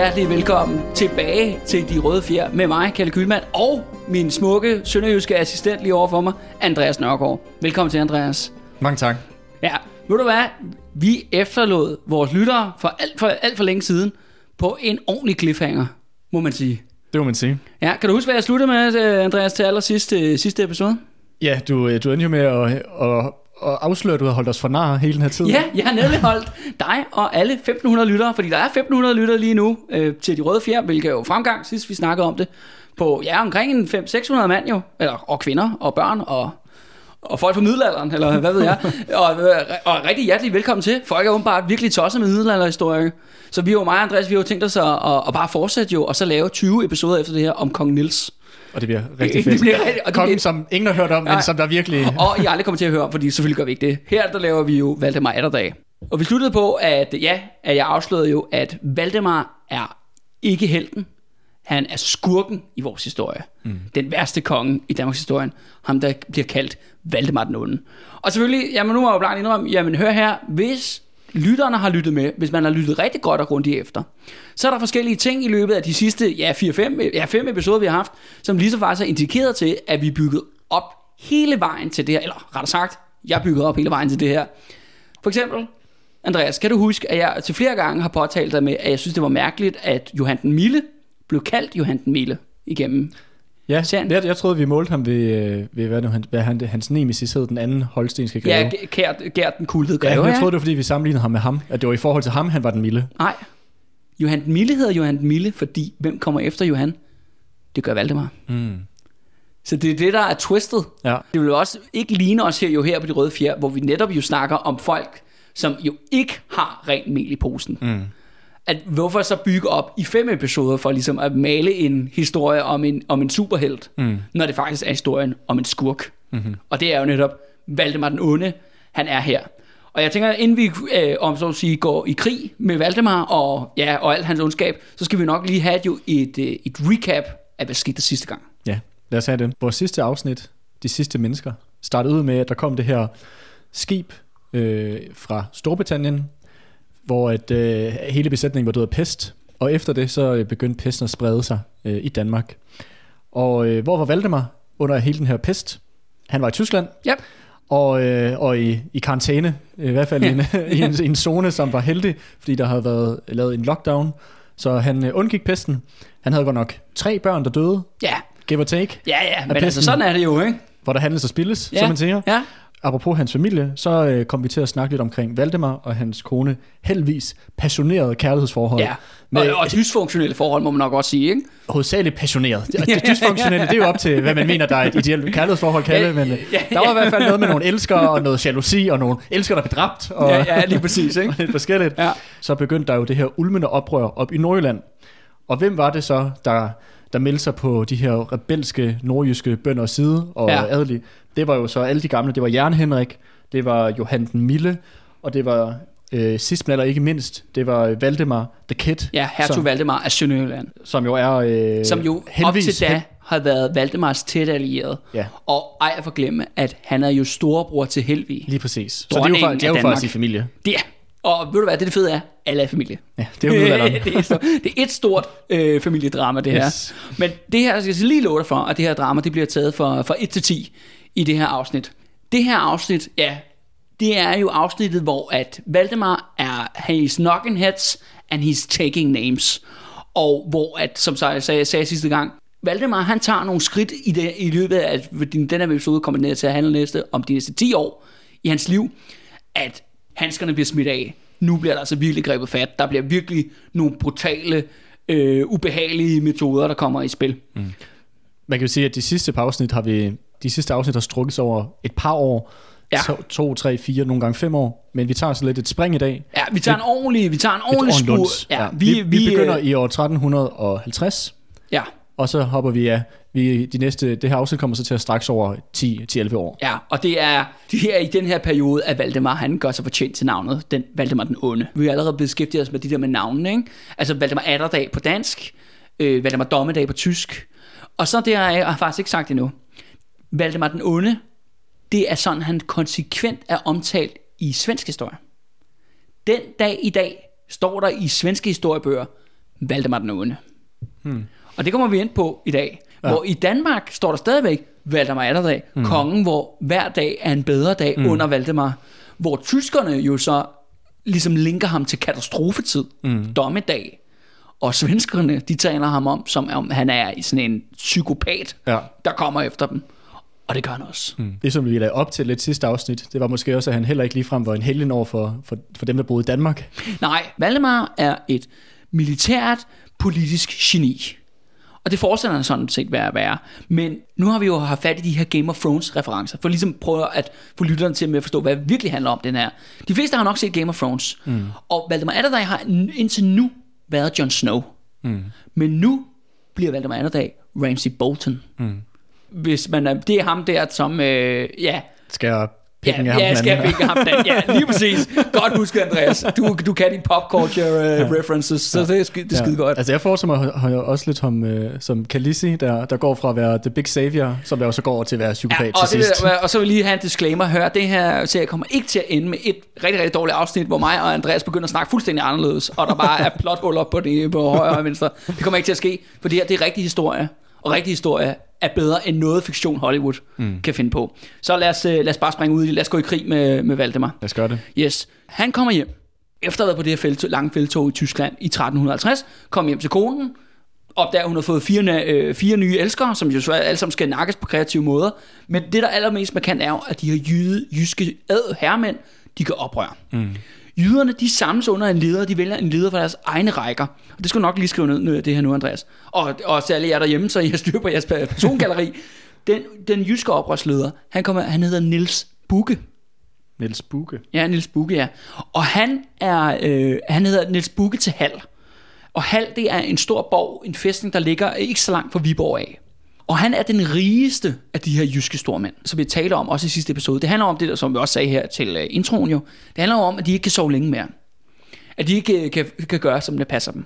hjertelig velkommen tilbage til De Røde Fjer med mig, Kalle Kylmand, og min smukke sønderjyske assistent lige over for mig, Andreas Nørgaard. Velkommen til, Andreas. Mange tak. Ja, ved du hvad? Vi efterlod vores lyttere for alt for, alt for længe siden på en ordentlig cliffhanger, må man sige. Det må man sige. Ja, kan du huske, hvad jeg sluttede med, Andreas, til allersidst øh, sidste episode? Ja, du, øh, du endte jo med at, at, og afsløre, at du har holdt os for nar hele den her tid. Ja, jeg har nemlig holdt dig og alle 1500 lyttere, fordi der er 1500 lyttere lige nu øh, til De Røde Fjer, hvilket er jo fremgang, sidst vi snakkede om det, på ja, omkring en 500-600 mand jo, eller, og kvinder og børn og, og folk fra middelalderen, eller hvad ved jeg. og, øh, og rigtig hjertelig velkommen til. Folk er åbenbart virkelig tosset med middelalderhistorie. Så vi jo mig og Andreas, vi har jo tænkt os at, at, at bare fortsætte jo, og så lave 20 episoder efter det her om Kong Nils. Og det bliver rigtig Det fedt. bliver rigtig- og det Kongen, bliver- som ingen har hørt om, Nej. men som der virkelig... Og I aldrig kommer til at høre om, fordi selvfølgelig gør vi ikke det. Her der laver vi jo Valdemar Atterdag. Og vi sluttede på, at ja, at jeg afslørede jo, at Valdemar er ikke helten. Han er skurken i vores historie. Mm. Den værste konge i Danmarks historie. Ham, der bliver kaldt Valdemar den Onde. Og selvfølgelig, jamen nu må jeg jo blankt indrømme, jamen hør her, hvis lytterne har lyttet med, hvis man har lyttet rigtig godt og grundigt efter, så er der forskellige ting i løbet af de sidste ja, 4-5 ja, fem episoder, vi har haft, som lige så faktisk er indikeret til, at vi er bygget op hele vejen til det her, eller rettere sagt, jeg bygget op hele vejen til det her. For eksempel, Andreas, kan du huske, at jeg til flere gange har påtalt dig med, at jeg synes, det var mærkeligt, at Johan den Mille blev kaldt Johan den Mille igennem. Ja, jeg, jeg troede, vi målte ham ved, øh, ved hvad, nu, han, hvad han, hans nemesis hed, den anden holstenske greve. Ja, Gert, Gert den kuldede ja, greve. jeg troede, det var, fordi vi sammenlignede ham med ham. At det var i forhold til ham, han var den milde. Nej, Johan den Mille hedder Johan den Mille, fordi hvem kommer efter Johan? Det gør Valdemar. Mm. Så det er det, der er twistet. Ja. Det vil jo også ikke ligne os her, jo her på de røde fjer, hvor vi netop jo snakker om folk, som jo ikke har rent mel i posen. Mm. At hvorfor så bygge op i fem episoder for ligesom at male en historie om en, om en superhelt, Mm. når det faktisk er historien om en skurk. Mm-hmm. Og det er jo netop Valdemar den Onde, han er her. Og jeg tænker, inden vi øh, om så at sige, går i krig med Valdemar og, ja, og alt hans ondskab, så skal vi nok lige have jo et, øh, et recap af, hvad skete der sidste gang. Ja, lad os have det. Vores sidste afsnit, De sidste mennesker, startede ud med, at der kom det her skib øh, fra Storbritannien, hvor at, øh, hele besætningen var død af pest, og efter det så øh, begyndte pesten at sprede sig øh, i Danmark. Og øh, hvor var Valdemar under hele den her pest? Han var i Tyskland, Yep. og, øh, og i, i karantæne, i hvert fald Ja. i, en, i, en, i en zone, som var heldig, fordi der havde været lavet en lockdown. Så han øh, undgik pesten. Han havde godt nok tre børn, der døde, Ja, give or take, ja, ja, men pesten. altså sådan er det jo, ikke? hvor der handles og spilles, Ja. som man siger. Ja, Apropos hans familie, så øh, kom vi til at snakke lidt omkring Valdemar og hans kone, heldigvis passioneret kærlighedsforhold. ja. Med, Og, og dysfunktionelle forhold, må man nok også sige, ikke? hovedsageligt passioneret. Det, det dysfunktionelle, det er jo op til, hvad man mener, der er et ideelt kærlighedsforhold, Kalle, Ja, men øh, der var i hvert fald noget med nogle elskere og noget jalousi og nogle elskere, der blev dræbt og, Ja, ja, lige præcis, ikke? lidt forskelligt. Ja. Så begyndte der jo det her ulmende oprør op i Nordjylland. Og hvem var det så, der, der meldte sig på de her rebelske nordjyske bønders side og Ja. adelige? Det var jo så alle de gamle. Det var Jern Henrik, det var Johan den Mille, og det var øh, sidst men eller ikke mindst, det var Valdemar the Kid, Ja, hertug som, Valdemar af Sønderjylland, som jo er... Øh, som jo op heldigvis til da har været Valdemars tæt allierede. Ja, Og ej at forglemme, at han er jo storebror til Helvig. lige præcis. Så det er jo, det er af jo faktisk i familie. Det er. Og ved du hvad, det er det fede er, alle er familie. Ja, det er jo det, er så, det er et stort øh, familiedrama, det her. Yes. Men det her, jeg skal lige love dig for, at det her drama, det bliver taget fra, fra 1 til 10 i det her afsnit. Det her afsnit, ja, det er jo afsnittet, hvor at Valdemar er, he's knocking heads, and he's taking names. Og hvor, at, som jeg sagde, sagde sidste gang, Valdemar, han tager nogle skridt i, det, i løbet af, fordi den her episode kommer ned til at handle næste, om de næste 10 år i hans liv, at handskerne bliver smidt af. Nu bliver der altså virkelig grebet fat. Der bliver virkelig nogle brutale, øh, ubehagelige metoder, der kommer i spil. Man kan jo sige, at de sidste par afsnit har vi, de sidste afsnit har strukket sig over et par år, Ja. to, to, tre, fire, nogle gange fem år, men vi tager så lidt et spring i dag. Ja, vi tager en ordentlig, vi tager en Et ordentlig skur. luns. Ja, vi, vi, vi begynder øh, i år 1350, Ja, og så hopper vi af. Vi, de næste, det her afsnit kommer så til at straks over 10-11 år. ja, og det er, det er i den her periode, at Valdemar, han gør sig fortjent til navnet, den Valdemar den Onde. Vi har allerede beskæftiget os med de der med navnene, ikke? Altså Valdemar Atterdag på dansk, øh, Valdemar Dommedag på tysk, og så det har jeg faktisk ikke sagt endnu. Valdemar den Onde, det er sådan, han konsekvent er omtalt i svensk historie. Den dag i dag står der i svenske historiebøger, Valdemar den onde. Hmm. Og det kommer vi ind på i dag. Ja. Hvor i Danmark står der stadigvæk Valdemar Atterdag, mm. kongen, hvor hver dag er en bedre dag mm. under Valdemar. Hvor tyskerne jo så ligesom linker ham til katastrofetid, mm. dommedag. Og svenskerne, de taler ham om, som om han er sådan en psykopat, ja. der kommer efter dem. Og det gør han også. Mm. Det, som vi lagde op til lidt sidste afsnit, det var måske også, at han heller ikke ligefrem var en helgen over for, for, for dem, der boede i Danmark. Nej, Valdemar er et militært politisk geni. Og det fortsætter han sådan set være at være. Men nu har vi jo haft fat i de her Game of Thrones referencer, for ligesom prøve at få lytterne til at forstå, hvad det virkelig handler om den her. De fleste har nok set Game of Thrones. Mm. Og Valdemar Atterdag har indtil nu været Jon Snow. Mm. Men nu bliver Valdemar Atterdag Ramsay Bolton. Mm. Hvis man det er ham der, som, øh, ja... Skal Pikken ja, ja, skal pikke ham den. Ja, lige præcis. Godt husket, Andreas. Du, du kan de pop culture uh, ja. references, så ja. det er, skide, det er skide ja. godt. Altså jeg forestiller mig også lidt ham uh, som Khaleesi, der, der går fra at være the big savior, som der også går over til at være psykopat ja, og til sidst. Det, og så vil lige have en disclaimer. Hør, det her serie kommer ikke til at ende med et rigtig, rigtig dårligt afsnit, hvor mig og Andreas begynder at snakke fuldstændig anderledes, og der bare er plothuller på, det, på højre og venstre. Det kommer ikke til at ske, for det her det er rigtig historie. Og rigtig historie er bedre end noget fiktion Hollywood mm. kan finde på. Så lad os, øh, lad os bare springe ud i, lad os gå i krig med, med Valdemar. Lad os gøre det. Yes. Han kommer hjem, efter at have været på det her feltog, lange feltog i Tyskland i 1350, kom hjem til konen, opdager, at hun har fået fire, øh, fire nye elskere, som jo så alle sammen skal nakkes på kreative måder. Men det, der allermest markant, er jo, at de her jyde, jyske ad herremænd, de kan oprøre. Mm. Jyderne, de samles under en leder, de vælger en leder fra deres egne rækker. Og det skal du nok lige skrive ned, det her nu, Andreas. Og, og særligt jer derhjemme, så I har styr på jeres persongalleri. den, den jyske oprørsleder, han, kommer, han hedder Nils Bukke. Nils Bukke? Ja, Nils Bukke, ja. Og han, er, øh, han hedder Nils Bukke til Hal. Og Hal, det er en stor borg, en fæstning, der ligger ikke så langt fra Viborg af. Og han er den rigeste af de her jyske stormænd, som vi taler om også i sidste episode. Det handler om det, som vi også sagde her til uh, introen jo. Det handler om, at de ikke kan sove længe mere. At de ikke uh, kan, kan gøre, som det passer dem.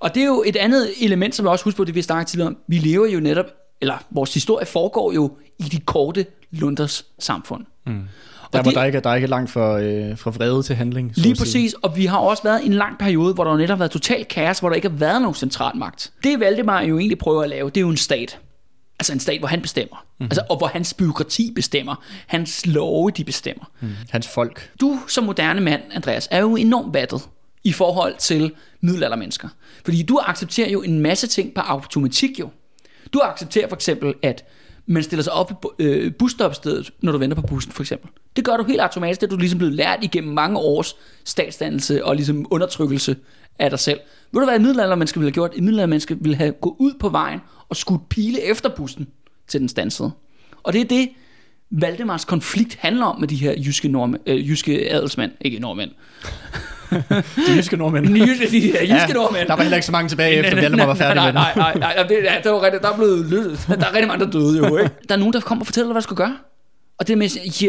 Og det er jo et andet element, som vi også husker på, det vi snakkede tidligere om. Vi lever jo netop, eller vores historie foregår jo i de korte lunders samfund. Mm. Der, hvor de, der, ikke, der er ikke langt fra, øh, fra vrede til handling. Lige præcis, og vi har også været i en lang periode, hvor der netop har været total kaos, hvor der ikke har været nogen centralmagt. Det Valdemar jo egentlig prøver at lave, det er jo en stat. Altså en stat, hvor han bestemmer. Mm-hmm. Altså, og hvor hans byråkrati bestemmer. Hans love, de bestemmer. Mm. Hans folk. Du som moderne mand, Andreas, er jo enormt vattet i forhold til middelaldermennesker. Fordi du accepterer jo en masse ting på automatik jo. Du accepterer for eksempel, at man stiller sig op i øh, busstopstedet, når du venter på bussen for eksempel. Det gør du helt automatisk, det er du ligesom blevet lært igennem mange års statsdannelse og ligesom undertrykkelse af dig selv. Ved du hvad en middelaldermenneske ville have gjort? En middelaldermenneske ville have gået ud på vejen og skudt pile efter bussen til den stansede. Og det er det, Valdemars konflikt handler om med de her jyske, nordmænd, øh, jyske adelsmænd, ikke nordmænd. de jyske nordmænd. De jyske, de jyske ja, nordmænd. Der var heller ikke så mange tilbage efter Valdemar var færdig. Nej, nej, nej, nej, det, der, var rigtig, der er blevet. Der er rigtig mange, der døde jo, ikke? Der er nogen, der kommer og fortæller dig, hvad du skal gøre. Og det med,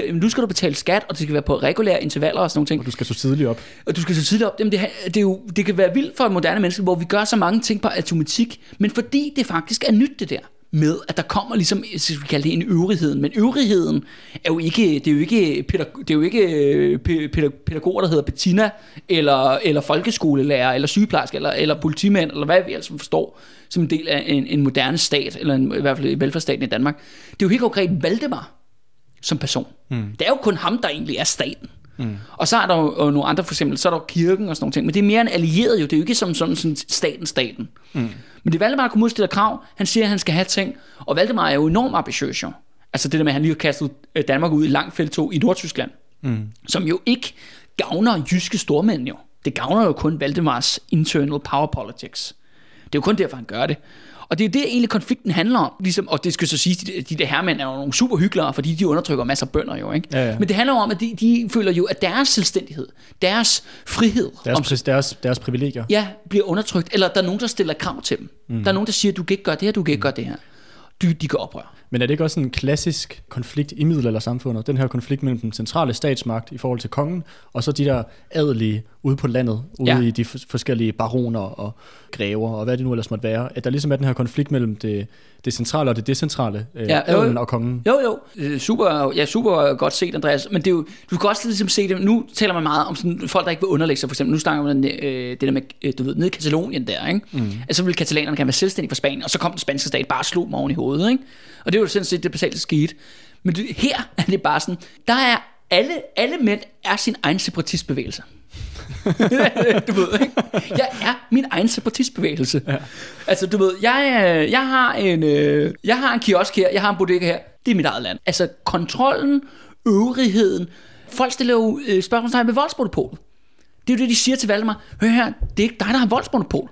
at nu skal du betale skat, og det skal være på regulære intervaller og sådan nogle ting. Og du skal så tidligt op. Og du skal så tidligt op. Jamen det, det, er jo, det kan være vildt for moderne mennesker, hvor vi gør så mange ting på automatik, men fordi det faktisk er nyt det der med, at der kommer ligesom, så vi kalde det en øvrigheden, men øvrigheden er jo ikke, det er jo ikke, pædag, det er jo ikke øh, pædagoger, der hedder Bettina, eller, eller folkeskolelærer, eller sygeplejerske, eller, eller politimænd, eller hvad vi altså forstår, som en del af en, en moderne stat, eller en, i hvert fald velfærdsstaten i Danmark. Det er jo helt konkret Valdemar, som person. Mm. Det er jo kun ham, der egentlig er staten. Mm. Og så er der jo nogle andre, for eksempel, så er der kirken og sådan nogle ting, men det er mere en allieret jo, det er jo ikke som sådan, sådan staten staten. Mm. Men det Valdemar Kommune stiller krav, han siger, at han skal have ting, og Valdemar er jo enormt ambitiøs jo. Altså det der med, at han lige har kastet øh, Danmark ud i langt feltog i Nordtyskland, mm. som jo ikke gavner jyske stormænd jo. Det gavner jo kun Valdemars internal power politics. Det er jo kun derfor, han gør det. Og det er det, egentlig konflikten handler om. Ligesom, og det skal så sige, de, de der hermænd er jo nogle super hyggelere, fordi de undertrykker masser af bønder jo. Ikke? Ja, ja. Men det handler om, at de, de føler jo, at deres selvstændighed, deres frihed, deres, om, deres, deres privilegier, ja, bliver undertrykt. Eller der er nogen, der stiller krav til dem. Mm. Der er nogen, der siger, du kan ikke gøre det her, du kan ikke mm. gøre det her. De, de kan oprøre. Men er det ikke også en klassisk konflikt i middelaldersamfundet? Den her konflikt mellem den centrale statsmagt i forhold til kongen, og så de der adelige ude på landet, ude Ja. i de forskellige baroner og grever, og hvad det nu ellers måtte være, at der ligesom er den her konflikt mellem det, det centrale og det decentrale, øh, Ja, jo, jo. og kongen. Jo, jo. Øh, Super, ja, super godt set, Andreas. Men det er jo, du kan også ligesom se det. Nu taler man meget om sådan, folk, der ikke vil underlægge sig. For eksempel, nu snakker man øh, det der med, øh, du ved, nede i Katalonien der, ikke? Mm. Altså, så ville katalanerne gerne være selvstændige fra Spanien, og så kom den spanske stat bare og slog dem oven i hovedet, ikke? Og det jo sådan set det basalt skete. Men det, her er det bare sådan, der er alle, alle mænd er sin egen separatistbevægelse. du ved, ikke? Jeg er min egen separatistbevægelse. Ja. Altså, du ved, jeg, øh, jeg, har en, øh, jeg har en kiosk her, jeg har en bodega her. Det er mit eget land. Altså, kontrollen, øvrigheden. Folk stiller jo øh, spørgsmålstegn ved voldsmonopolet. Det er jo det, de siger til Valdemar. Hør her, det er ikke dig, der har voldsmonopol.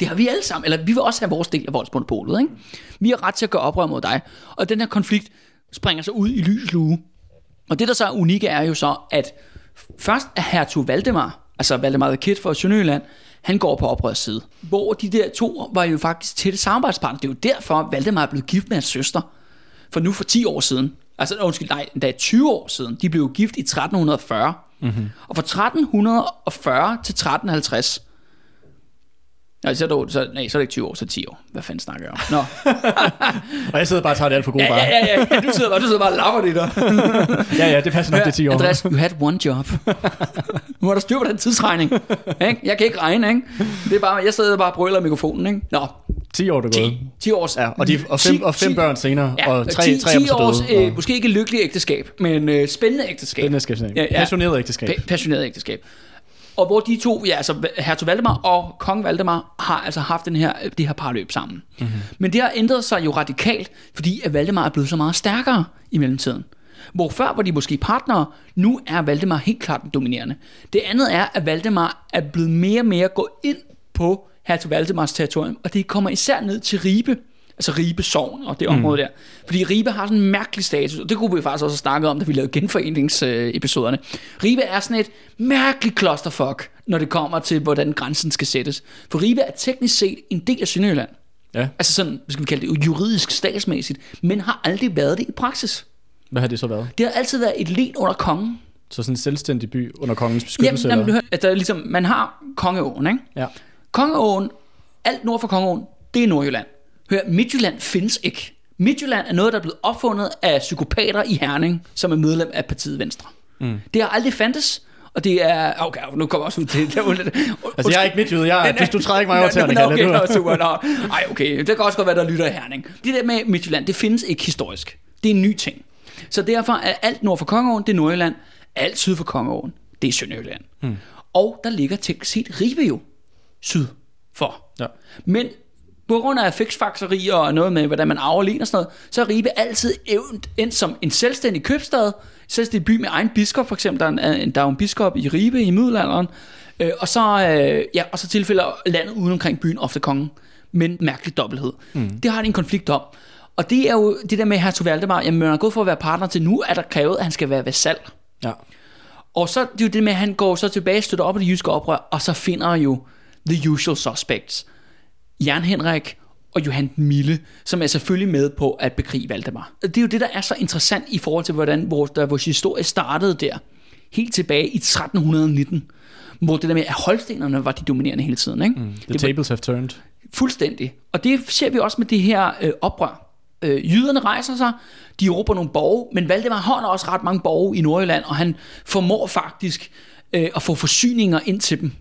Det har vi alle sammen. Eller vi vil også have vores del af voldsmonopolet. Ikke? Vi har ret til at gøre oprør mod dig. Og den her konflikt springer så ud i lys lue. Og det, der så er unikke, er jo så, at først er hertug Valdemar, altså Valdemar the Kid fra Sønderjylland, han går på oprørets side. Hvor de der to var jo faktisk tætte samarbejdspartner. Det er jo derfor, at Valdemar blevet gift med hans søster. For nu for 10 år siden. Altså, undskyld, nej, endda 20 år siden. De blev gift i 1340. Mm-hmm. Og fra 1340 til 1350, Nej, så er, det, så, nej, så er det ikke 20 år, så er det 10 år. Hvad fanden snakker jeg om? Nå. Og jeg sidder bare og tager det alt for gode Ja, varer. ja, ja, ja, du sidder bare, du sidder bare og lapper det der. Ja, ja, det passer nok, det er 10 år. Andreas, you had one job. nu har der styr på den tidsregning. Ikke? Jeg kan ikke regne, ikke? Det er bare, jeg sidder bare og brøler i mikrofonen, ikke? Nå, 10 år, du er gået. 10, 10 års... Ja, og, de, og, fem, 10 og fem 10 børn senere, Ja, og tre, 10, tre af dem 10 så års, døde. øh, måske ikke lykkelig ægteskab, men øh, spændende ægteskab. Spændende ægteskab. Ja, ja. Passioneret ægteskab. Pa- passioneret ægteskab. Og hvor de to, ja, altså hertug Valdemar og kong Valdemar, har altså haft den her, det her parløb sammen. Mhm. Mm-hmm. Men det har ændret sig jo radikalt, fordi at Valdemar er blevet så meget stærkere i mellemtiden. Hvor før var de måske partnere, nu er Valdemar helt klart den dominerende. Det andet er, at Valdemar er blevet mere og mere gå ind på hertug Valdemars territorium, og det kommer især ned til Ribe, altså Ribe Sogn og det område mm. der. Fordi Ribe har sådan en mærkelig status, og det kunne vi faktisk også have snakket om, da vi lavede genforeningsepisoderne. Ribe er sådan et mærkeligt clusterfuck, når det kommer til, hvordan grænsen skal sættes. For Ribe er teknisk set en del af Sønderjylland. Ja. Altså sådan, skal vi kalde det, juridisk statsmæssigt, men har aldrig været det i praksis. Hvad har det så været? Det har altid været et led under kongen. Så sådan en selvstændig by under kongens beskyttelse? Jamen, jamen, eller? du hører, at der er ligesom, man har Kongeåen, ikke? Ja. Kongeåen, alt nord for Kongeåen, det er Nordjylland. Hør, Midtjylland findes ikke. Midtjylland er noget, der er blevet opfundet af psykopater i Herning, som er medlem af partiet Venstre. Mm. Det har aldrig fandtes, og det er... Okay, nu kommer jeg også ud til det. Altså, jeg er ikke midtjyde. Jeg, er, du, træder ikke mig over til Kalle. okay, nå, super, nå. Ej, okay, det kan også godt være, der lytter i Herning. Det der med Midtjylland, det findes ikke historisk. Det er en ny ting. Så derfor er alt nord for Kongeåen, det er Nordjylland. Alt syd for Kongeåen, det er Sønderjylland. Hmm. Og der ligger teknisk set Ribe jo syd for. Ja. Men på grund af fiksfakseri og noget med, hvordan man aflener og sådan noget, så er Ribe altid evnt endt som en selvstændig købstad, selvstændig by med egen biskop, for eksempel. Der er, en, der er en biskop i Ribe i middelalderen, øh, og, så, øh, ja, og så tilfælder landet uden omkring byen ofte kongen, men mærkelig dobbelthed. Mm. Det har de en konflikt om. Og det er jo det der med hertug Valdemar, jamen man er gået for at være partner til, nu er der krævet, at han skal være vasal. Ja. Og så det er jo det med, at han går så tilbage, støtter op af det jyske oprør, og så finder jo the usual suspects. Jan Henrik og Johan Mille, som er selvfølgelig med på at bekrige Valdemar. Det er jo det, der er så interessant i forhold til, hvordan vores, der vores historie startede der. Helt tilbage i 1319. Hvor det der med, at holstenerne var de dominerende hele tiden. Ikke? Mm, The tables have turned. Fuldstændig. Og det ser vi også med det her øh, oprør. Øh, jyderne rejser sig, de råber nogle borge, men Valdemar har også ret mange borge i Nordjylland, og han formår faktisk øh, at få forsyninger ind til dem,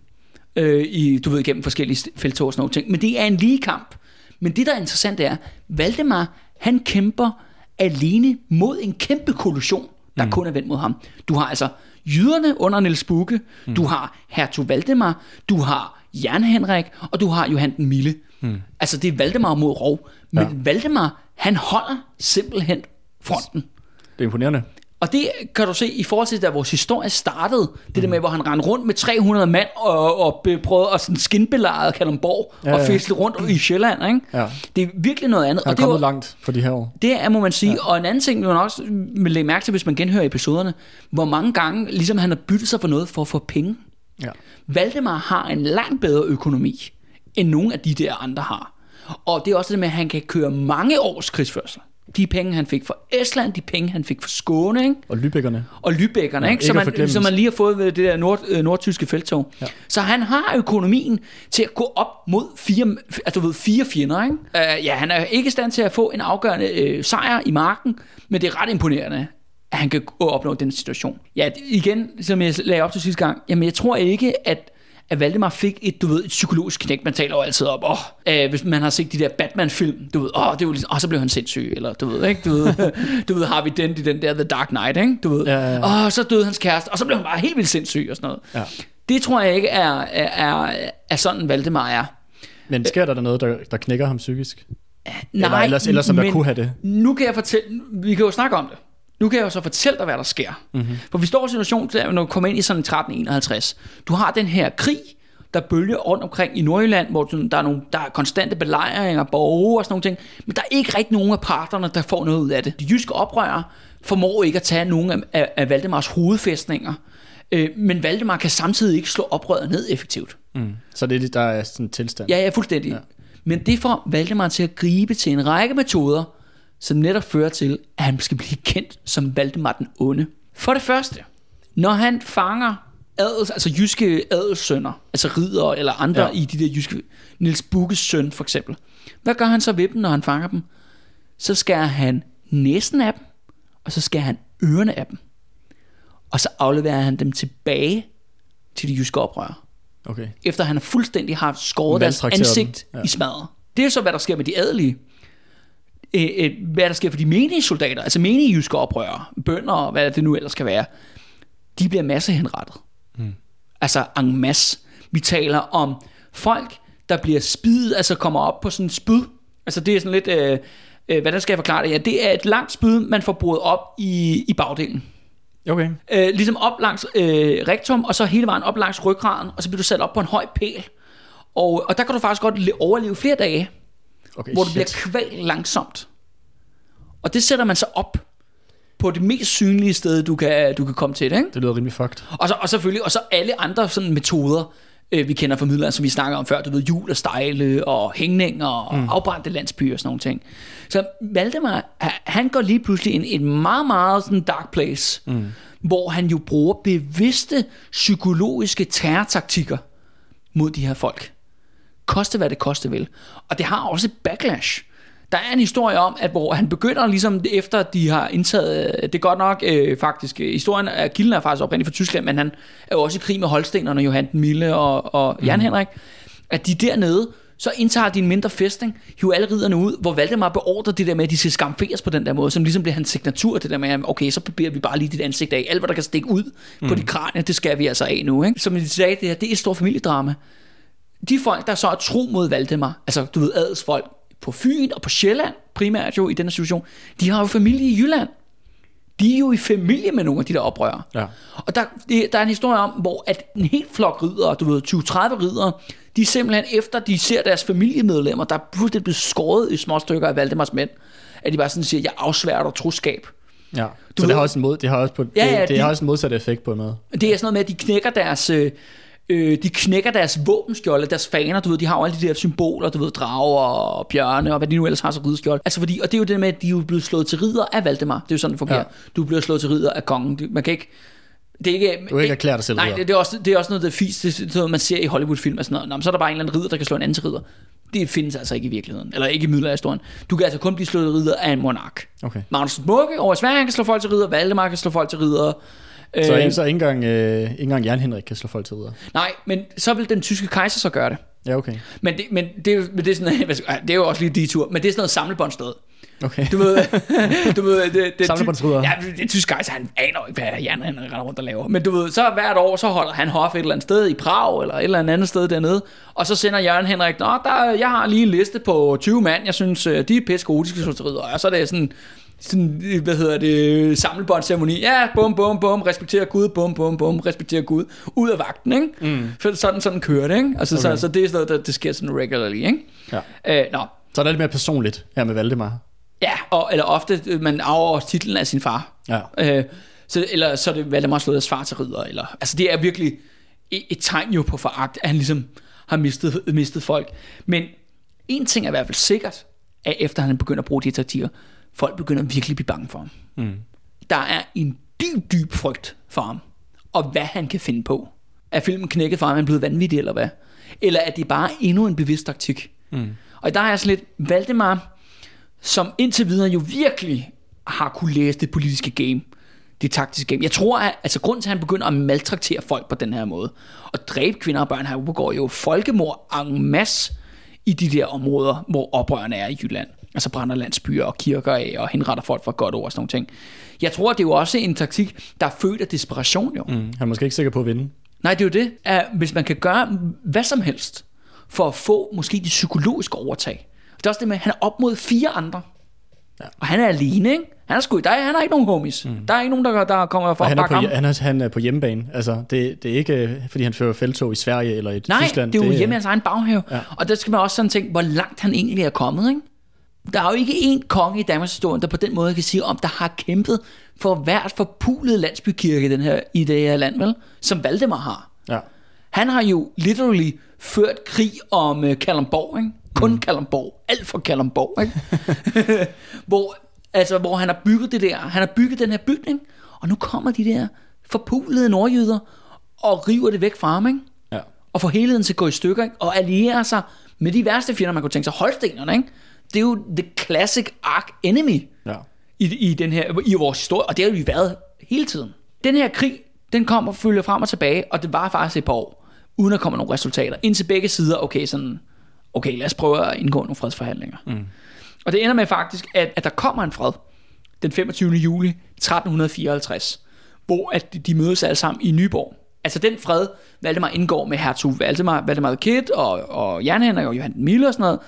øh, i, du ved, gennem forskellige feltog og sådan noget ting. Men det er en lige kamp. Men det, der er interessant, er, Valdemar, han kæmper alene mod en kæmpe kollusion, der mm. kun er vendt mod ham. Du har altså jyderne under Niels Bukke, mm. du har hertug Valdemar, du har Jan Henrik, og du har Johan den Mille. Mm. Altså, det er Valdemar mod Rov. Men ja. Valdemar, han holder simpelthen fronten. Det er imponerende. Og det kan du se i forhold til, da vores historie startede. Det der med, hvor han rendte rundt med 300 mand og, og prøvede at sådan skinbelejre Kalundborg Ja, ja, og ja. fisle rundt i Sjælland. Ikke? Ja. Det er virkelig noget andet. Han er og det, kommet var, langt for de her år. det er, må man sige. Ja. Og en anden ting, man også vil lægge mærke til, hvis man genhører episoderne, hvor mange gange ligesom han har byttet sig for noget for at få penge. Ja. Valdemar har en langt bedre økonomi, end nogen af de der andre har. Og det er også det med, at han kan køre mange års krigsførsel. De penge, han fik fra Estland, de penge, han fik fra Skåne, ikke? Og Lübeckerne. og Lübeckerne, Ja, ikke? Som, man, som man lige har fået ved det der nord, øh, nordtyske feltog. Ja. Så han har økonomien til at gå op mod fire, altså, du ved, fire fjender. Ikke? Uh, ja, han er ikke i stand til at få en afgørende øh, sejr i marken, men det er ret imponerende, at han kan opnå den situation. Ja, igen, som jeg lagde op til sidste gang, jamen jeg tror ikke, at at Valdemar fik et, du ved, et psykologisk knæk. Man taler jo altid op, åh, øh, hvis man har set de der Batman-film, du ved, åh, det var ligesom, åh, så blev han sindssyg, eller du ved, ikke, du ved, du ved, har vi den i den der The Dark Knight, ikke, du ved, Ja, ja, ja. åh, så døde hans kæreste, og så blev han bare helt vildt sindssyg og sådan noget. Ja. Det tror jeg ikke er, er, er, er sådan, Valdemar er. Men sker der, der noget, der, der knækker ham psykisk? Nej, Eller ellers- ellers som der kunne have det. Nu kan jeg fortælle, vi kan jo snakke om det. Nu kan jeg jo så fortælle dig, hvad der sker. Mhm. Mm-hmm. For vi står i situation, der, når vi kommer ind i sådan 1351. Du har den her krig, der bølger rundt omkring i Nordjylland, hvor der er, nogle, der er konstante belejringer, borge og sådan nogle ting. Men der er ikke rigtig nogen af parterne, der får noget ud af det. De jyske oprørere formår ikke at tage nogen af, af, af Valdemars hovedfæstninger. Øh, men Valdemar kan samtidig ikke slå oprøret ned effektivt. Mm. Så det er, der er sådan en tilstand. Ja, ja, fuldstændig. Ja. Men det får Valdemar til at gribe til en række metoder, som netop fører til, at han skal blive kendt som Valdemar den Onde. For det første, når han fanger adels, altså jyske adelssønner, altså ridder eller andre Ja. i de der jyske, Niels Bukkes søn for eksempel. Hvad gør han så ved dem, når han fanger dem? Så skærer han næsen af dem, og så skærer han ørerne af dem. Og så afleverer han dem tilbage til de jyske oprørere Okay. efter han fuldstændig har skåret deres dem. ansigt ja. i smadret. Det er så, hvad der sker med de adelige. Øh, øh, Hvad der sker for de menige soldater, altså menige jyske oprørere, bønder og hvad det nu ellers kan være, de bliver massehenrettet. Mm. Altså en masse. Vi taler om folk, der bliver spidet, altså kommer op på sådan en spyd. Altså det er sådan lidt, øh, øh, hvad der skal jeg forklare det? Ja, det er et langt spyd, man får boret op i, i bagdelen Okay. øh, ligesom op langs øh, rektum, og så hele vejen op langs ryggraden, og så bliver du sat op på en høj pæl. Og, og der kan du faktisk godt le- overleve flere dage, okay hvor du shit. bliver kvalt langsomt. Og det sætter man så op på det mest synlige sted, du kan, du kan komme til det. Ikke? Det lyder rimelig fucked. Og, så, og selvfølgelig, og så alle andre sådan metoder, øh, vi kender fra middelalderen, som vi snakker om før, du ved, jul og stejle, og hængninger, og mm. afbrændte landsbyer og sådan nogle ting. Så Valdemar, ha- han går lige pludselig ind i et meget, meget sådan dark place, mm. hvor han jo bruger bevidste psykologiske terrortaktikker mod de her folk. Koste hvad det koste vil. Og det har også et backlash. Der er en historie om, at hvor han begynder ligesom efter de har indtaget, det er godt nok øh, faktisk, øh, historien af kilden er faktisk oprindeligt fra Tyskland, men han er jo også i krig med holstenerne, Johan den Mille og, og Jan Henrik, at de dernede, så indtager de en mindre fæstning, hiver alle ridderne ud, hvor Valdemar beordrer det der med, at de skal skamferes på den der måde, som ligesom bliver hans signatur, det der med, at okay, så barberer vi bare lige dit ansigt af. Alt, hvad der kan stikke ud mm. på dit kranie, det skal vi altså af nu. Ikke? Som de sagde, det, her, det er et stort familiedrama de folk, der så er tro mod Valdemar, altså du ved, adelsfolk på Fyn og på Sjælland, primært jo i den her situation, de har jo familie i Jylland. De er jo i familie med nogle af de der oprørere. Ja. Og der, det, der er en historie om, hvor at en helt flok ridere, du ved, 20-30 ridere, de simpelthen efter, de ser deres familiemedlemmer, der er fuldstændig blevet skåret i små stykker af Valdemars mænd, at de bare sådan siger, jeg afsværger dig troskab. Ja. Du så det ved- har også en mod, det har også på, Ja, det, ja, det de- har også en modsat effekt på måde. Det er sådan noget med, at de knækker deres... Øh, de knækker deres våbenskjolde, deres faner, du ved, de har jo alle de der symboler, du ved, drager og bjørne, og hvad de nu ellers har så rideskjold. Altså fordi, og det er jo det med, at de er jo blevet slået til ridder af Valdemar. Det er jo sådan, det fungerer. Ja. Du bliver slået til ridder af kongen. Det- Man kan ikke... Det er ikke, Du kan ikke erklære dig selv Nej, det, det, er også, det er også noget, der er fisk, det er sådan noget, man ser i Hollywood-film og sådan noget. Nå, men så er der bare en eller anden ridder, der kan slå en anden til ridder. Det findes altså ikke i virkeligheden. Eller ikke i middelalderhistorien. Du kan altså kun blive slået ridder af en monark. Okay. Magnus Smukke over Sverige kan slå folk til ridder. Valdemar kan slå folk til ridder. Så, Øh, så ikke engang, øh, ikke engang Jan Henrik kan slå folk til ridder. Nej, men så vil den tyske kejser så gøre det. Ja, okay. Men det, men det, er jo- men det, er, sådan, det er jo også lige de tur, men det er sådan noget samlebåndssted. Okay. Du ved, du ved det, det, Samlebåndsridder. Ja, det tyske kejser, han aner ikke, hvad Jan han render rundt og laver. Men du ved, så hvert år, så holder han hof et eller andet sted i Prag, eller et eller andet sted dernede, og så sender Jørgen Henrik, Nå, der, jeg har lige en liste på 20 mand, jeg synes, øh, de er pisse gode, de skal. Og så er det sådan, sådan, hvad hedder det, samlebåndsceremoni. Ja, bum, bum, bum, respektere Gud, bum, bum, bum, respektere Gud. Ud af vagten, ikke? Mm. For sådan, sådan kører det, ikke? Altså, okay. Så, så det er sådan noget, der, det sker sådan regularly, ikke? Ja. Øh, nå, Så er det lidt mere personligt her med Valdemar. ja, og, eller ofte, øh, man arver også titlen af sin far. Ja. Øh, så, eller så er det Valdemar slået af far til ridder. Eller, altså det er virkelig et, et tegn jo på foragt, at han ligesom har mistet, mistet folk. Men en ting er i hvert fald sikkert, at efter han begynder at bruge de taktikker, folk begynder virkelig at blive bange for ham. Mm. Der er en dyb, dyb frygt for ham, og hvad han kan finde på. Er filmen knækket for ham, er han blevet vanvittig, eller hvad? Eller er det bare endnu en bevidst taktik? Mm. Og der er sådan lidt Valdemar, som indtil videre jo virkelig har kunne læse det politiske game, det taktiske game. Jeg tror, at altså, grunden til, at han begynder at maltraktere folk på den her måde, og dræbe kvinder og børn, han begår jo folkemord en masse i de der områder, hvor oprørerne er i Jylland. Altså brænder landsbyer og kirker af, og henretter folk for godt ord og sådan nogle ting. Jeg tror, det er jo også en taktik, der er født af desperation jo. Mm. Han er måske ikke sikker på at vinde. Nej, det er jo det. At hvis man kan gøre hvad som helst, for at få måske det psykologiske overtag. Det er også det med, at han er op mod fire andre. Ja. Og han er alene, ikke? Han er, sgu, der er, han har ikke nogen homies. Mm. Der er ikke nogen, der, der kommer for han er, bakke på, ham. han, er, han er på hjemmebane. Altså, det, det er ikke, øh, fordi han fører feltog i Sverige eller i Nej, Tyskland. det er jo hjemme i hans egen baghave. Ja. Og der skal man også sådan tænke, hvor langt han egentlig er kommet, ikke? Der er jo ikke én konge i Danmarks historie, der på den måde kan sige, om der har kæmpet for hvert forpulet landsbykirke i, den her, i det her land, vel? Som Valdemar har. Ja. Han har jo literally ført krig om uh, Kalundborg, ikke? Kun mm. Kalundborg. Alt for Kalundborg, ikke? hvor, altså, hvor han har bygget det der. Han har bygget den her bygning, og nu kommer de der forpulede nordjyder og river det væk fra ham, ikke? ja. Og får helheden til at gå i stykker, ikke? Og allierer sig med de værste fjender, man kunne tænke sig. Holstenerne, ikke? Det er jo the classic arc enemy ja. i, i, den her, i vores historie, og det har vi været hele tiden. Den her krig, den kommer og følger frem og tilbage, og det var faktisk et par år, uden at komme nogle resultater. Indtil begge sider, okay, sådan, okay, lad os prøve at indgå nogle fredsforhandlinger. Mm. Og det ender med faktisk, at, at der kommer en fred den 25. juli 1354, hvor at de mødes alle sammen i Nyborg. Altså den fred, Valdemar indgår med hertug Valdemar, Valdemar the Kid og, og Jernhenrik og Johan Mille og sådan noget,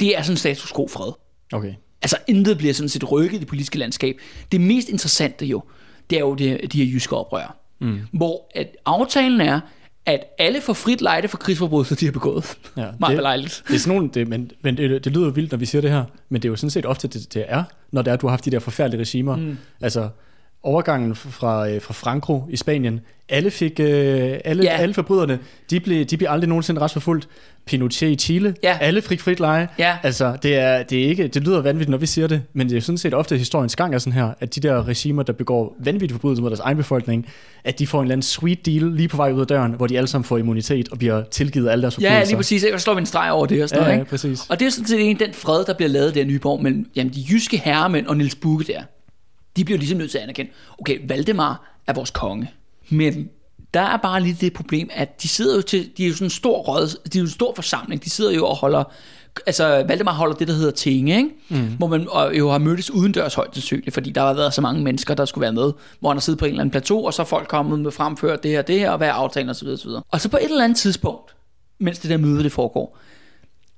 det er sådan status quo fred. Okay. Altså intet bliver sådan set rykket i det politiske landskab. Det mest interessante jo, det er jo det, de her jyske oprør. Mm. Hvor at aftalen er, at alle får frit lejde for krigsforbrydelser, de har begået. Ja, Meget det- belejligt. Det er sådan nogle, det, men, men det, det lyder vildt, når vi siger det her, men det er jo sådan set ofte, det, det er, når det er, at du har haft de der forfærdelige regimer. Mm. Altså, overgangen fra, øh, fra Franco i Spanien, alle fik, øh, alle, Ja. alle forbryderne, de blev, de blev aldrig nogensinde retsforfulgt. Pinochet i Chile, Ja. alle fik frit leje. Ja. Altså, det, er, det, er ikke, det lyder vanvittigt, når vi siger det, men det er sådan set ofte historiens gang er sådan her, at de der regimer, der begår vanvittige forbrydelser mod deres egen befolkning, at de får en eller anden sweet deal lige på vej ud af døren, hvor de alle sammen får immunitet og bliver tilgivet alle deres forbrydelser. Ja, lige præcis. ikke? Så slår vi en streg over det og sådan Ja, noget, ja, ikke? præcis. Og det er sådan set den fred, der bliver lavet der i Nyborg mellem jamen, de jyske herremænd og Niels Bukke der. De bliver ligesom nødt til at anerkende, okay, Valdemar er vores konge. Men der er bare lige det problem, at de sidder jo til, de er jo sådan en stor råd, de er jo en stor forsamling, de sidder jo og holder, altså Valdemar holder det, der hedder tinge, ikke? Mm. hvor man jo har mødtes udendørs højt sandsynligt, fordi der har været så mange mennesker, der skulle være med, hvor han har siddet på en eller anden plateau, og så er folk kommet med fremført det her, det her, og hvad er aftalen osv. osv. Og så på et eller andet tidspunkt, mens det der møde det foregår,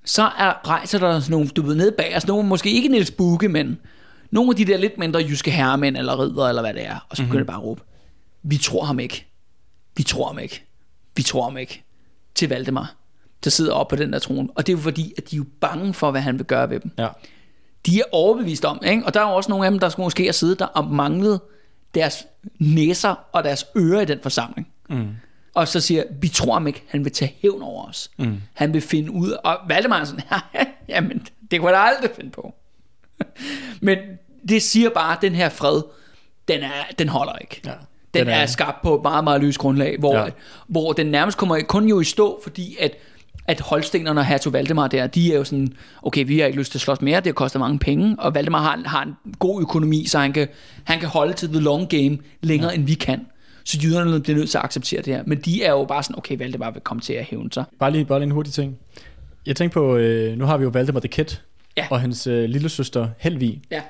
så er, rejser der sådan nogle, du ved, nede bag os, nogle, måske ikke Niels Bukke, men nogle af de der lidt mindre jyske herremænd, eller ridder, eller hvad det er, og så begynder mm-hmm. bare at råbe, vi tror ham ikke, vi tror ham ikke, vi tror ham ikke, til Valdemar, der sidder oppe på den der trone, og det er jo fordi, at de er jo bange for, hvad han vil gøre ved dem. Ja. De er overbevist om, ikke? og der er jo også nogle af dem, der skulle måske have siddet der og manglet deres næser og deres ører i den forsamling. Mm. Og så siger, vi tror ham ikke, han vil tage hævn over os. Mm. Han vil finde ud, og Valdemar er sådan, jamen, det kunne jeg da aldrig finde på. Men det siger bare, at den her fred, den, er, den holder ikke. Ja. Den, Den er, er- skabt på et meget, meget løs grundlag, hvor, Ja. hvor den nærmest kommer kun jo i stå, fordi at, at Holstenerne og Hertug Valdemar der, de er jo sådan, okay, vi har ikke lyst til at slås mere, det koster mange penge, og Valdemar har, har en god økonomi, så han kan, han kan holde til the long game længere, ja. end vi kan. Så jyderne bliver nødt til at acceptere det her. Men de er jo bare sådan, okay, Valdemar vil komme til at hævne sig. Bare lige, bare lige en hurtig ting. Jeg tænkte på, øh, nu har vi jo Valdemar the Kid, Ja. og hans øh, lille søster Helvig, Ja,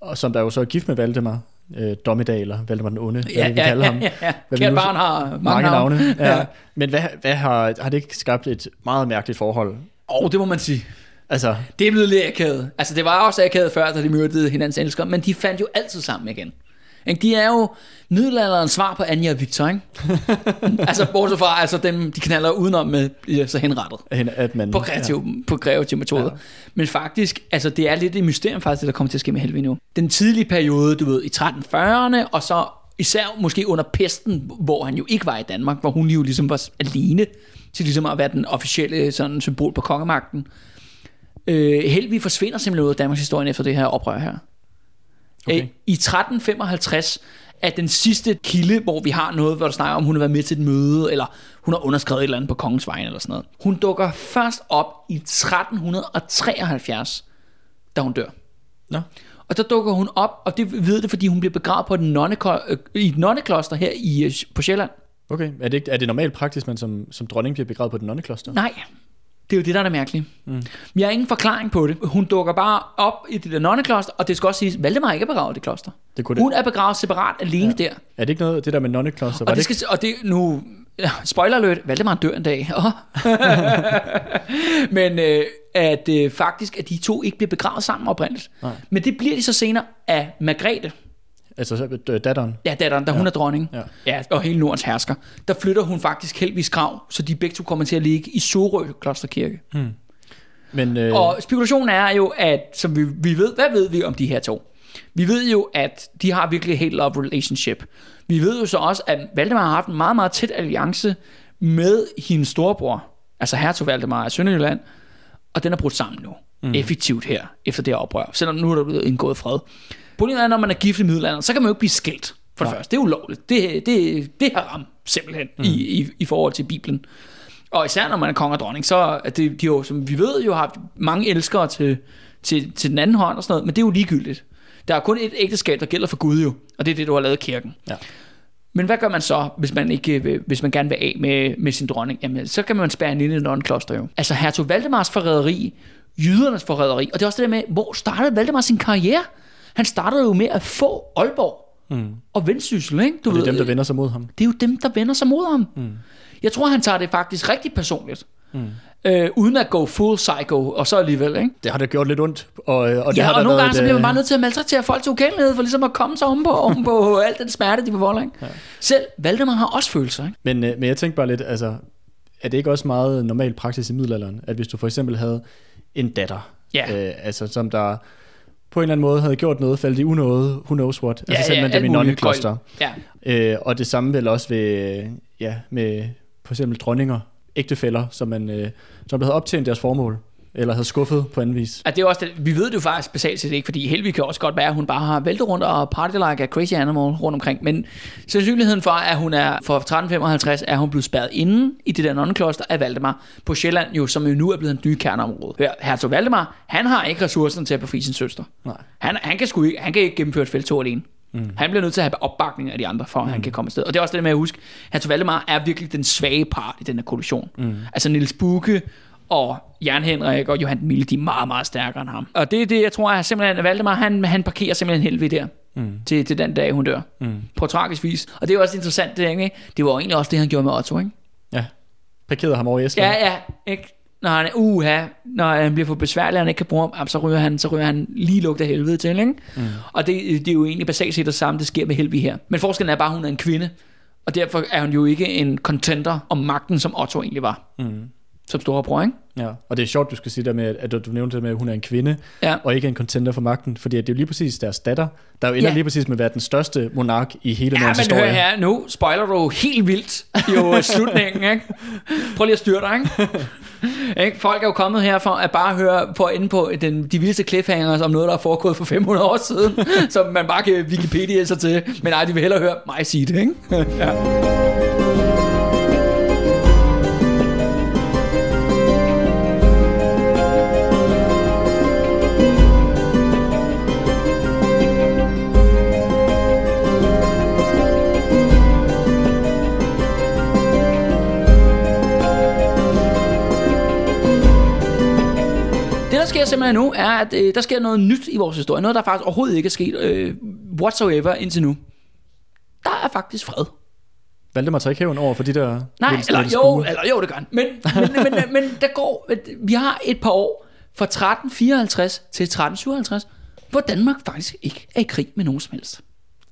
og som der jo så er gift med Valdemar, øh, Dommedag, eller Valdemar den Onde, ja, hvad vi ja, kalder ham. ja, ja. Hvad Kært barn har mange, Mange navne. navne. Ja. Ja. Men hvad, hvad har, har det ikke skabt et meget mærkeligt forhold? Og det må man sige. Altså, Det er blevet lidt akavet. Altså, det var også akavet før, da de myrdede hinandens elskere, men de fandt jo altid sammen igen. Ikke? De er jo middelalderens svar på Anja og Victor, ikke? altså, bortset fra, altså dem, de knaller udenom med, bliver så henrettet. at man... På kreative, ja. på kreative metoder. Ja. Men faktisk, altså det er lidt et mysterium faktisk, det der kommer til at ske med Helvig nu. Den tidlige periode, du ved, i 1340'erne, og så især måske under pesten, hvor han jo ikke var i Danmark, hvor hun jo ligesom var alene til ligesom at være den officielle sådan, symbol på kongemagten. Øh, Helvig forsvinder simpelthen ud af Danmarks historie efter det her oprør her. Okay. Øh, I 1355 er den sidste kilde, hvor vi har noget, hvor der snakker om, hun har været med til et møde, eller hun har underskrevet et eller andet på kongens vegne, eller sådan noget. Hun dukker først op i 1373, da hun dør. Nå. Og der dukker hun op, og det ved det, fordi hun bliver begravet på et, nonneko- øh, i et nonnekloster her i, øh, på Sjælland. Okay, er det, ikke, er det normalt praktisk, man som, som dronning bliver begravet på den nonnekloster? Nej, det er jo det, der er det mærkelige. Mm. Vi har ingen forklaring på det. Hun dukker bare op i det der nonnekloster, og det skal også siges, Valdemar ikke er begravet i det kloster. Det kunne det. Hun er begravet separat alene ja. der. Er det ikke noget, det der med nonnekloster? Var Og det, det, skal, og det nu, spoiler alert, Valdemar dør en dag. Oh. Men øh, at øh, faktisk, at de to ikke bliver begravet sammen oprindeligt. Nej. Men det bliver de så senere af Margrethe, altså så- øh, datteren? ja, datteren, da hun er dronning, Ja. ja, og hele Nordens hersker. Der flytter hun faktisk heldigvis grav, så de begge to kommer til at ligge i Sorø Klosterkirke. Men, øh, Og spekulationen er jo, at som vi, vi ved, hvad ved vi om de her to? Vi ved jo, at de har virkelig helt love relationship. Vi ved jo så også, at Valdemar har haft en meget, meget tæt alliance med hendes storebror, altså hertug Valdemar af Sønderjylland, og den er brudt sammen nu. Mm. Effektivt her, efter det her oprør. Selvom nu er der blevet indgået fred. Problemet er, når man er gift i middelalderen, så kan man jo ikke blive skilt. For det Nej. første, det er ulovligt. Det, det, det har ramt simpelthen mm. i, i, i forhold til Bibelen. Og især når man er konge og dronning, så er det, de har jo, som vi ved, jo haft mange elskere til, til, til den anden hånd og sådan noget, men det er jo ligegyldigt. Der er kun et ægteskab, der gælder for Gud jo, og det er det, du har lavet i kirken. Ja. Men hvad gør man så, hvis man, ikke vil, hvis man gerne vil af med, med sin dronning? Jamen, så kan man spære i et nonnenkloster jo. Altså hertug Valdemars forræderi, jydernes forræderi, og det er også det der med, hvor startede Valdemar sin karriere? Han startede jo med at få Aalborg mm. og Vendsyssel, ikke? Du og det er ved, dem, der vender sig mod ham. det er jo dem, der vender sig mod ham. Mm. Jeg tror, han tager det faktisk rigtig personligt. Mm. Øh, uden at gå full psycho, og så alligevel, ikke? Det har da gjort lidt ondt. Og, og det Ja, har og nogle gange så et, bliver man øh, bare nødt til at maltrætere folk til ukendelighed, for ligesom at komme sig om på, om på alt den smerte, de bevolder, ikke? Ja. Selv Valdemar har også følelser, ikke? Men, øh, men jeg tænkte bare lidt, altså, er det ikke også meget normal praksis i middelalderen, at hvis du for eksempel havde en datter, Ja. øh, altså som der på en eller anden måde havde gjort noget, faldt i unåde, who knows what, altså sendte man dem i nonnekloster. Ja, Øh, og det samme vel også ved, ja, med for eksempel dronninger, ægtefæller, som man øh, som havde optjent deres formål, eller havde skuffet på anden vis. at det er også det, vi ved det jo faktisk basalt set ikke, fordi Helvig kan også godt være, at hun bare har væltet rundt og party like a crazy animal rundt omkring, men sandsynligheden for, at hun er for 1355, er hun blevet spærret inde i det der nonnekloster af Valdemar på Sjælland, jo, som jo nu er blevet en ny kerneområde. Hør, hertug Valdemar, han har ikke ressourcerne til at befri sin søster. Nej. Han, han, kan sgu ikke, han kan ikke gennemføre et feltog alene. Mm. Han bliver nødt til at have opbakning af de andre, for at mm. han kan komme afsted. Og det er også det med at huske, at Valdemar er virkelig den svage part i den her koalition. Mm. Altså Niels Bukke og Jan Henrik og Johan Mille, de er meget, meget stærkere end ham. Og det er det, jeg tror, at simpelthen Valdemar, han, han parkerer simpelthen helvede der. Mm. Til, til den dag, hun dør. Mm. På tragisk vis. Og det er jo også interessant, det, ikke? det var jo egentlig også det, han gjorde med Otto, ikke? Ja, parkerede ham over i Estland. Ja, ja, ikke? Når han uha, når han bliver for besværlig, og han ikke kan bruge ham, så ryger han, så ryger han lige lugt af helvede til, ikke? Mm. Og det, det, er jo egentlig basalt set det samme, det sker med Helvig her. Men forskellen er bare, at hun er en kvinde, og derfor er hun jo ikke en contender om magten, som Otto egentlig var. Mm. Som storebror, ikke? Ja, og det er sjovt, du skal sige der med, at du, nævnte det med, at hun er en kvinde, Ja. og ikke en contender for magten, fordi det er jo lige præcis deres datter, der jo ender Ja. lige præcis med at være den største monark i hele Ja, Nordens men historie. hør her, nu spoiler du helt vildt jo slutningen, ikke? Prøv lige at styre dig, ikke? ikke? Folk er jo kommet her for at bare høre på inde på den, de vildeste cliffhangers om noget, der er foregået for 500 år siden, som man bare kan Wikipedia sig til. Men nej, de vil hellere høre mig sige det, ikke? ja. Sker simpelthen nu, er, at øh, der sker noget nyt i vores historie. Noget, der faktisk overhovedet ikke er sket øh, whatsoever indtil nu. Der er faktisk fred. Valdemar tager ikke hævn over for de der... Nej, eller jo, eller jo, det gør han. Men, men, men, men, men der går, vi har et par år fra 1354 til 1357, hvor Danmark faktisk ikke er i krig med nogen som helst.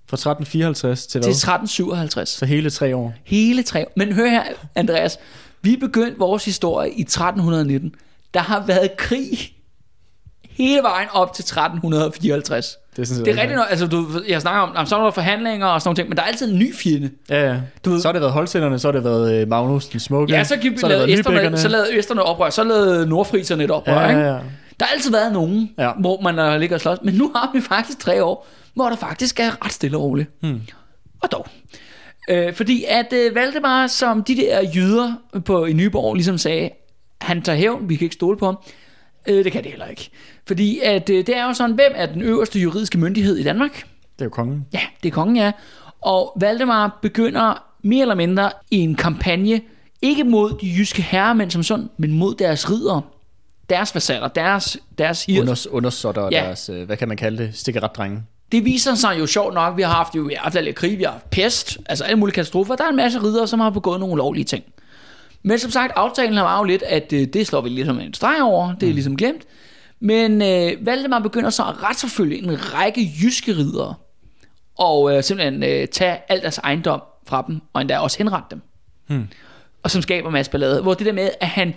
Fra 1354 til Til hvad? 1357. Så hele tre år. Hele tre år. Men hør her, Andreas. Vi begyndte vores historie i 1319. Der har været krig hele vejen op til 1354. Det er, sådan Det er rigtigt nok, altså du, jeg snakker om, så er der forhandlinger og sådan nogle ting, men der er altid en ny fjende. Ja, ja. Du så har det været holdsænderne, så har det været øh, Magnus den Smukke. Ja, så, gik, så lavede Lübeckerne. så lavede Østerne oprør, så lavede Nordfriserne et oprør, ja, ikke? ja, ja. Der har altid været nogen, Ja. ja. hvor man har ligget og slås, men nu har vi faktisk tre år, hvor der faktisk er ret stille og roligt. Hmm. Og dog. Øh, fordi at øh, Valdemar, som de der jyder på, i Nyborg ligesom sagde, han tager hævn, vi kan ikke stole på ham. Øh, det kan det heller ikke. Fordi at, øh, det er jo sådan, hvem er den øverste juridiske myndighed i Danmark? Det er jo kongen. Ja, det er kongen, ja. Og Valdemar begynder mere eller mindre i en kampagne, ikke mod de jyske herremænd som sådan, men mod deres ridere, deres vasaller, deres, deres hirs. Unders, undersåtter Ja. deres, øh, hvad kan man kalde det, stikkeretdrenge. Det viser sig jo sjovt nok, vi har haft jo, har haft alle krig, vi har haft pest, altså alle mulige katastrofer. Der er en masse ridere, som har begået nogle ulovlige ting. Men som sagt, aftalen var jo lidt, at øh, det slår vi ligesom en streg over, det er ligesom glemt. Men øh, Valdemar begynder så at retsforfølge en række jyske ridere, og øh, simpelthen øh, tage al deres ejendom fra dem, og endda også henrette dem. Hmm. Og som skaber masse ballade. Hvor det der med, at han,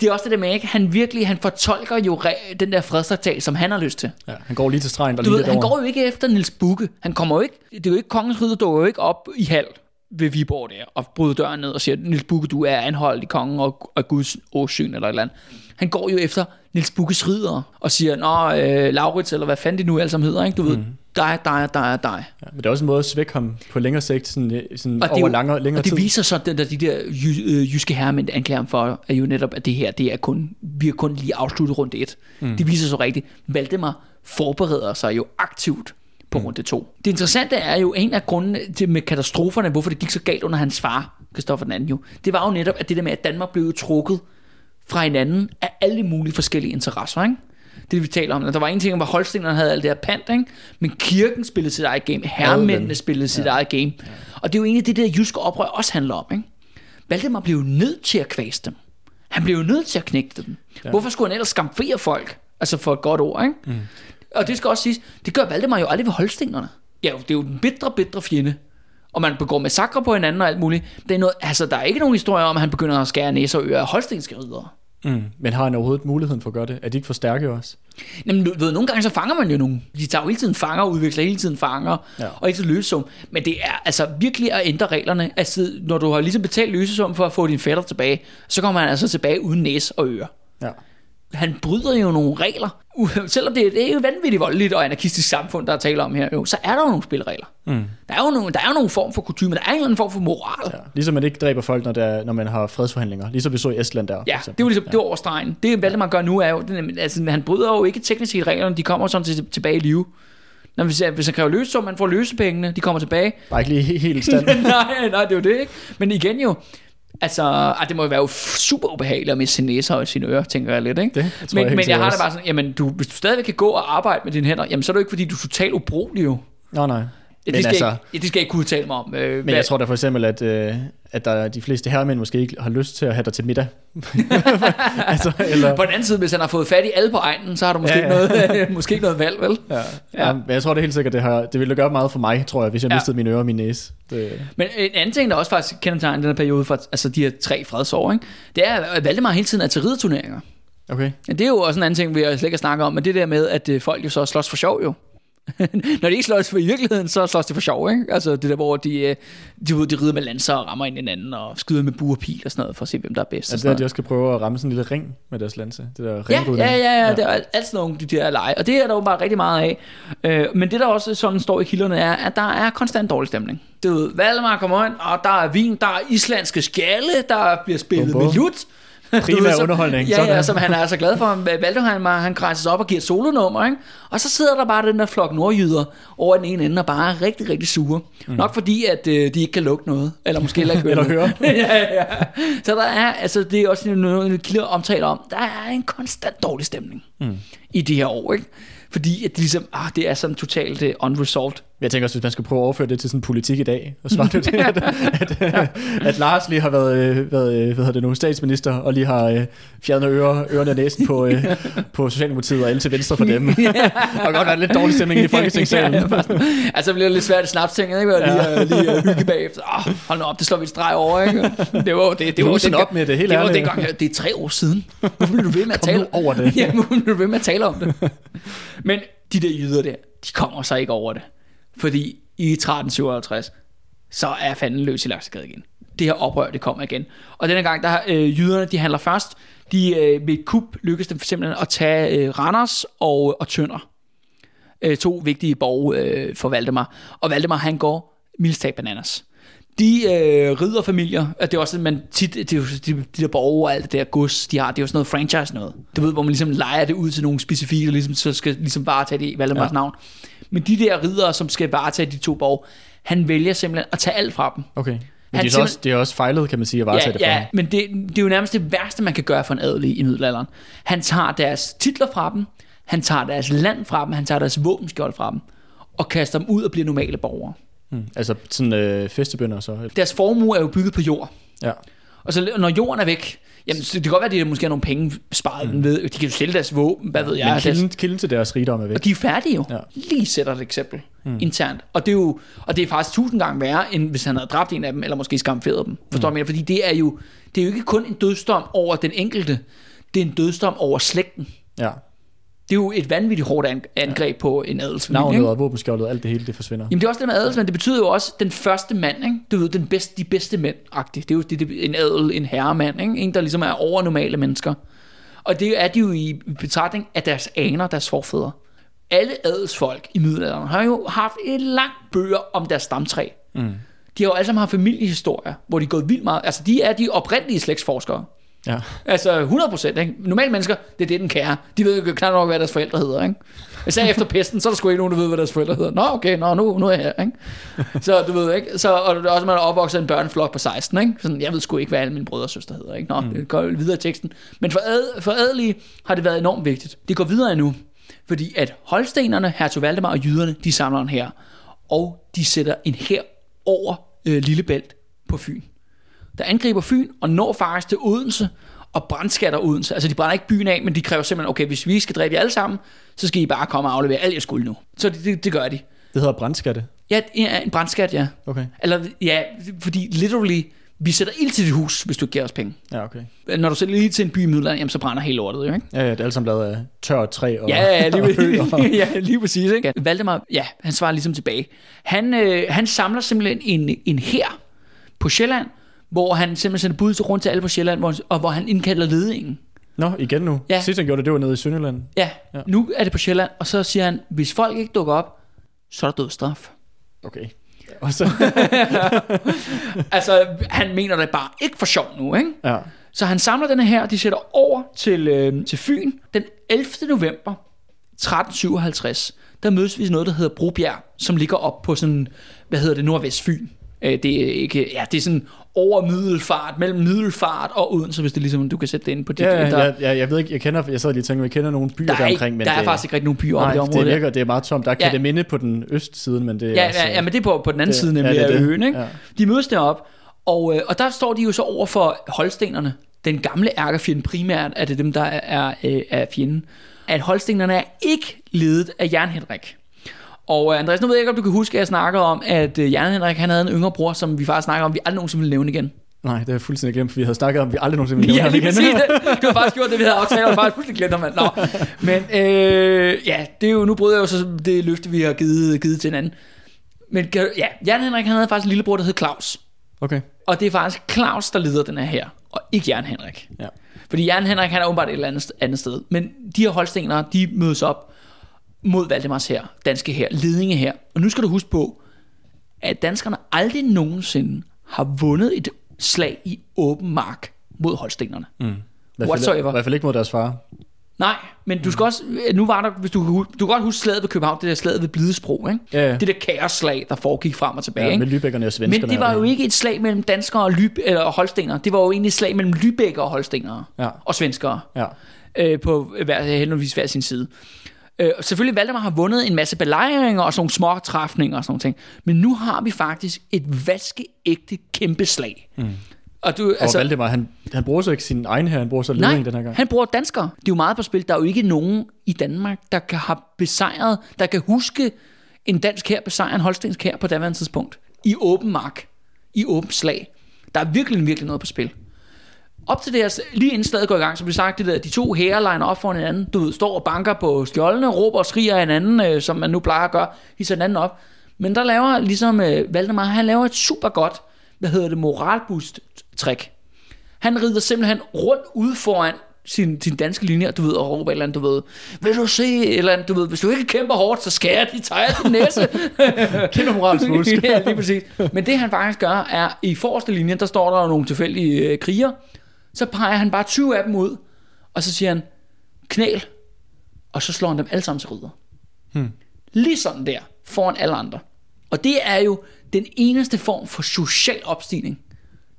det er også det der med, ikke? han virkelig, han fortolker jo re- den der fredstraktat, som han har lyst til. Ja, han går lige til stregen og Du lige ved, han går jo ikke efter Nils Bukke. Han kommer jo ikke, det er jo ikke kongens ridder, dukker jo ikke op i halv ved Viborg der, og bryder døren ned og siger, Nils Bukke, du er anholdt i kongen og, og Guds åsyn eller et eller andet. Han går jo efter Nils Bukkes ridder og siger, Nå, øh, Laurits, eller hvad fanden de nu alle sammen hedder, ikke? Du ved, dig, dig, dig, dig. Ja, men det er også en måde at svække ham på længere sigt, sådan, øh, sådan Og det, er over jo- længere, længere og det tid. viser så, at den der, de der øh, jyske herremænd anklager ham for, er jo netop, at det her, det er kun, vi har kun lige afsluttet runde 1. Mm. Det viser så rigtigt. Valdemar forbereder sig jo aktivt på mm. runde 2. Det interessante er jo, en af grundene til med katastroferne, hvorfor det gik så galt under hans far, Kristoffer den anden jo, det var jo netop, at det der med, at Danmark blev trukket fra hinanden af alle mulige forskellige interesser, ikke? Det vi taler om. Der var en ting, hvor Holstenerne havde alt det her pant, ikke? men kirken spillede sit eget game, herremændene spillede sit eget game. Og det er jo egentlig det, der jyske oprør også handler om. Ikke? Valdemar blev jo nødt til at kvæse dem. Han blev jo nødt til at knægte dem. Ja. Hvorfor skulle han ellers skamfere folk? Altså for et godt ord, ikke? Mm. Og det skal også siges, det gør Valdemar jo aldrig ved holstenerne. Ja, det er jo den bitre, bitre fjende. Og man begår massakre på hinanden og alt muligt. Det er noget, altså, der er ikke nogen historie om, at han begynder at skære næser og ører af holstenske ridere. Mm. Men har han overhovedet muligheden for at gøre det? Er de ikke for stærke også? Jamen, du ved, nogle gange så fanger man jo nogen. De tager jo hele tiden fanger, udvikler hele tiden fanger, Ja. og ikke så løsesum. Men det er altså virkelig at ændre reglerne. Altså, når du har ligesom betalt løsesum for at få din fætter tilbage, så kommer han altså tilbage uden næse og ører. Ja. Han bryder jo nogle regler. Selvom det, det er jo vanvittigt voldeligt og anarkistisk samfund, der er tale om her, jo, så er der jo nogle spilleregler. Mm. Der, er jo nogle, der er jo nogle form for kutume, der er en eller anden form for moral. ja. Ligesom man ikke dræber folk, når, der, er- når man har fredsforhandlinger. Ligesom vi så i Estland der. Ja, det var ligesom, det var over stregen. Det Valdemar gør nu er jo, det, er- altså, han bryder jo ikke teknisk set reglerne, de kommer sådan til, tilbage i live. Når hvis, hvis han kræver løsesum, man får løsepengene, de kommer tilbage. Bare ikke lige he- helt stand. nej, nej, det er jo det, ikke? Men igen jo, altså, ej, det må jo være jo super ubehageligt at miste sin næse og sine ører, tænker jeg lidt, ikke? Det tror men jeg men jeg har det bare sådan, jamen, du, hvis du stadigvæk kan gå og arbejde med dine hænder, jamen, så er det jo ikke, fordi du er totalt ubrugelig jo. Nå, nej. Men det, skal altså- ikke, det skal jeg ikke kunne tale mig om. Øh, Men jeg tror da for eksempel, at, øh, at der, de fleste herremænd måske ikke har lyst til at have dig til middag. altså, eller, På den anden side, hvis han har fået fat i alle på egnen, så har du måske, Ja, ja. Noget, måske ikke noget valg, vel? ja. Ja. Ja. men jeg tror det helt sikkert, det, har, det ville gøre meget for mig, tror jeg, hvis jeg Ja. mistede mine ører og min næse. Det, Men en anden ting, der også faktisk kendetegner den her periode for altså de her tre fredsår, ikke? det er, at Valdemar hele tiden er til rideturneringer. okay. Ja, det er jo også en anden ting, vi slet ikke snakke om, men det der med, at øh, folk jo så slås for sjov jo. Når de ikke slås for i virkeligheden, så slås de for sjov, ikke? Altså det der, hvor de, øh, de, de, de rider med lanser og rammer ind i hinanden og skyder med bue og pil og sådan noget, for at se, hvem der er bedst. Altså det, at de også skal prøve at ramme sådan en lille ring med deres lanse. Det der Ja, ringrydning. ja, ja, ja, det er alt sådan nogle de der lege, og det er der jo bare rigtig meget af. Øh, men det der også sådan står i kilderne er, at der er konstant dårlig stemning. Du ved, Valdemar kommer ind, og der er vin, der er islandske skjalle, der bliver spillet med lut. Primær Du ved, som- underholdning, Ja, ja, sådan. som han er så glad for. Valdemar, han grænser sig op og giver et solonummer, ikke? Og så sidder der bare den der flok nordjyder over den ene ende og bare er rigtig, rigtig sure. Mm. Nok fordi, at øh, de ikke kan lugte noget. Eller måske heller ikke Eller høre. ja, ja. Så der er, altså det er også noget, kilder omtaler om, der er en konstant dårlig stemning mm. i de her år, ikke? Fordi at det ligesom, ah, det er sådan totalt uh, unresolved. Jeg tænker også, hvis man skulle prøve at overføre det til sådan politik i dag, og svare det, at, at, at, at Lars lige har været, øh, været øh, hvad det nu, statsminister, og lige har øh, fjernet øre, ørerne og næsen på, øh, på Socialdemokratiet og alle til venstre for dem. og godt være lidt dårlig stemning i Folketingssalen. Ja, altså bliver det lidt svært at snappe ting, ikke? Og lige, ja. lige uh, hygge bagefter. Oh, hold nu op, det slår vi et streg over, ikke? Det var det. Det var dengang- op med det, helt det var dengang, det er tre år siden. Hvorfor bliver du ved med at tale over det. Ja, hvorfor bliver du ved med at tale om det? Men de der jyder der, de kommer så ikke over det. Fordi i 1357, så er fanden løs i Laksegade igen. Det her oprør, det kommer igen. Og denne gang, der har øh, jyderne, de handler først. De øh, ved et kup lykkedes dem simpelthen at tage øh, Randers og, og Tønder. Øh, to vigtige borge øh, for Valdemar. Og Valdemar, han går mildstag bananas. De øh, ridderfamilier, at det er også man tit, det er jo de, de der borge og alt det der gods, de har, det er jo sådan noget franchise noget. Du ved, hvor man ligesom leger det ud til nogle specifikke, der ligesom, så skal ligesom varetage det i Valdemars ja. navn. Men de der ridder, som skal varetage de to borge, han vælger simpelthen at tage alt fra dem. Okay. Men Han det er, så også, det er også fejlet, kan man sige, at varetage Ja, det fra. ja men det, det er jo nærmest det værste, man kan gøre for en adelig i middelalderen. Han tager deres titler fra dem, han tager deres land fra dem, han tager deres våbenskjold fra dem, og kaster dem ud og bliver normale borgere. Mm. Altså sådan øh, festebønder så. Deres formue er jo bygget på jord. Ja. Og så når jorden er væk, jamen det kan godt være, at de måske har nogle penge sparet mm. ved. De kan jo sælge deres våben, hvad ved jeg. Men deres, kilden, kilden til deres rigdom er væk. og de er færdige jo. Ja. Ja. Lige sætter et eksempel mm. internt. Og det, er jo, og det er faktisk tusind gange værre, end hvis han havde dræbt en af dem, eller måske skamferet dem. Forstår mm. du? Fordi det er, jo, det er jo ikke kun en dødsdom over den enkelte, det er en dødsdom over slægten. Ja. Det er jo et vanvittigt hårdt an- angreb på en adelsfamilie. Navnet og våbenskjoldet, alt det hele, det forsvinder. Jamen det er også det med adelsmand, det betyder jo også den første mand, ikke? Du ved, den bedste, de bedste mænd -agtigt. Det er jo det, det, en adel, en herremand, ikke? En, der ligesom er over normale mennesker. Og det er de jo i betragtning af deres aner, deres forfædre. Alle adelsfolk i middelalderen har jo haft et langt bøger om deres stamtræ. Mm. De har jo alle sammen haft familiehistorier, hvor de er gået vildt meget. Altså, de er de oprindelige slægtsforskere. Ja. Altså 100 procent? Normale mennesker, det er det, den kære. De ved jo knap nok, hvad deres forældre hedder, ikke? Især efter pesten, så er der sgu ikke nogen, der ved, hvad deres forældre hedder. Nå, okay, nå, nu, nu er jeg her, ikke? Så du ved, ikke? Så, og det er også, man er opvokset en børneflok på 16, ikke? Sådan, jeg ved sgu ikke, hvad alle mine brødre og søstre hedder, ikke? Nå, mm. det går videre i teksten. Men for, ad, for adelige har det været enormt vigtigt. Det går videre endnu, fordi at holstenerne, hertug Valdemar og jyderne, de samler en her, og de sætter en her over øh, Lillebælt på Fyn der angriber Fyn og når faktisk til Odense og brandskatter Odense. Altså de brænder ikke byen af, men de kræver simpelthen, okay, hvis vi skal dræbe jer alle sammen, så skal I bare komme og aflevere alt jeres skuld nu. Så det, det, det gør de. Det hedder brandskatte. Ja, en brandskat, ja. Okay. Eller ja, fordi literally, vi sætter ild til dit hus, hvis du ikke giver os penge. Ja, okay. Når du sætter ild til en by i Middelland, jamen så brænder hele lortet, jo, ikke? Ja, ja, det er alle sammen lavet af tør træ og, Ja, ja, lige, og og- ja, lige præcis. Ikke? Valdemar, ja, han svarer ligesom tilbage. Han, øh, han samler simpelthen en, en her på Sjælland, hvor han simpelthen sender bud til rundt til alle på Sjælland, hvor, og hvor han indkalder ledningen. Nå, igen nu. Ja. Sidst han gjorde det, det var nede i Sønderland. Ja, Ja. nu er det på Sjælland, og så siger han, hvis folk ikke dukker op, så er der dødsstraf. Okay. Og så, altså, han mener det bare ikke for sjov nu, ikke? ja. Så han samler den her, de sætter over til, øh, til Fyn. Den 11. november 1357, der mødes vi i noget, der hedder Brobjerg, som ligger op på sådan, hvad hedder det, nordvest Fyn. Øh, det er ikke, ja, det er sådan over middelfart, mellem middelfart og Odense, hvis det er ligesom, du kan sætte det ind på dit. Ja, der, ja, ja, jeg ved ikke, jeg kender, jeg sad lige og tænkte, jeg kender nogle byer der, er, ikke, omkring, men der er det, faktisk ikke rigtig nogen byer nej, det område. det virker, det er meget tomt. Der er Ja. Kedeminde på den østside, men det er Ja, også, ja, ja, men det er på, på den anden det- side, ja, nemlig det er af det. øen. Ikke? Ja. De mødes derop, og, øh, og der står de jo så over for holstenerne. Den gamle ærkefjende primært er det dem, der er, øh, er fjenden. At holstenerne er ikke ledet af Jan Henrik. Og øh, Andreas, nu ved jeg ikke, om du kan huske, at jeg snakker om, at øh, Jan Henrik han havde en yngre bror, som vi faktisk snakker om, vi aldrig nogensinde ville nævne igen. Nej, det er fuldstændig glemt, for vi havde snakket om, at vi aldrig nogensinde ville nævne Ja, lige igen. præcis det. Du har faktisk gjort det, vi havde aftalt, og faktisk fuldstændig glemt mand. Nå. Men øh, ja, det er jo, nu bryder jeg jo så det løfte, vi har givet, givet til hinanden. Men ja, Jan Henrik, han havde faktisk en lillebror, der hed Claus. Okay. Og det er faktisk Claus, der leder den her her, og ikke Jan Henrik. Ja. Fordi Jan Henrik, han er åbenbart et eller andet, andet sted. Men de her holstenere, de mødes op mod Valdemars her, danske her, ledinge her. Og nu skal du huske på, at danskerne aldrig nogensinde har vundet et slag i åben mark mod holstenerne. Mm. Whatsoever. I hvert fald ikke mod deres far. Nej, men du skal også, nu var der, hvis du, du kan godt huske slaget ved København, det der slaget ved Blidesbro, ikke? Ja, ja. Det der kaosslag, der foregik frem og tilbage, Ja, med Lübeckerne og svenskerne. Men det var jo ikke et slag mellem danskere og, Lyb, eller holstener. Det var jo egentlig et slag mellem Lübecker og holstenere. Ja. Og svenskere. Ja. Øh, på hver, henholdsvis hver sin side. Øh, selvfølgelig Valdemar har vundet en masse belejringer og sådan nogle små træfninger og sådan ting. Men nu har vi faktisk et vaskeægte kæmpe slag. Mm. Og du, Altså, og Valdemar, han, han bruger så ikke sin egen her, han bruger så ledning den her gang. han bruger danskere. Det er jo meget på spil. Der er jo ikke nogen i Danmark, der kan have besejret, der kan huske en dansk her besejre en holstensk her på daværende tidspunkt. I åben mark. I åben slag. Der er virkelig, virkelig noget på spil. Op til det her, lige inden slaget går i gang, så bliver sagt det der, de to hære liner op for hinanden, du ved, står og banker på skjoldene, råber og skriger hinanden, øh, som man nu plejer at gøre, hisser hinanden op. Men der laver ligesom øh, Valdemar, han laver et super godt, hvad hedder det, moralboost trick. Han rider simpelthen rundt ude foran sin, sin danske linje, du ved, og råber et eller andet, du ved, vil du se, eller andet, du ved, hvis du ikke kæmper hårdt, så skærer de tager din næse. Kæmpe moralsk fusk. ja, lige præcis. Men det han faktisk gør, er, i forreste linjen, der står der nogle tilfældige øh, kriger, så peger han bare 20 af dem ud, og så siger han, knæl, og så slår han dem alle sammen til ridder. Hmm. Lige sådan der, foran alle andre. Og det er jo den eneste form for social opstigning,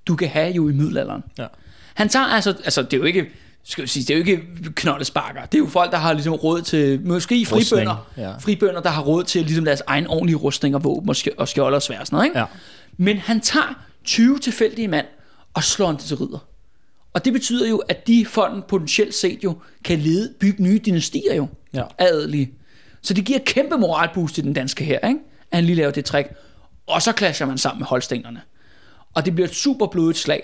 du kan have jo i middelalderen. Ja. Han tager altså, altså det er jo ikke, skal sige, det er jo ikke knoldesparker. Det er jo folk, der har ligesom råd til, måske fribønder, ja. fribønder, der har råd til ligesom deres egen ordentlige rustning og våben og, skj- og skjolder og svær sådan noget, ikke? Ja. Men han tager 20 tilfældige mand og slår dem til ridder. Og det betyder jo, at de folk potentielt set jo kan lede, bygge nye dynastier jo Ja. adelige. Så det giver kæmpe moralboost til den danske her, ikke? at han lige laver det trick. Og så clasher man sammen med holstenerne. Og det bliver et super blodigt slag.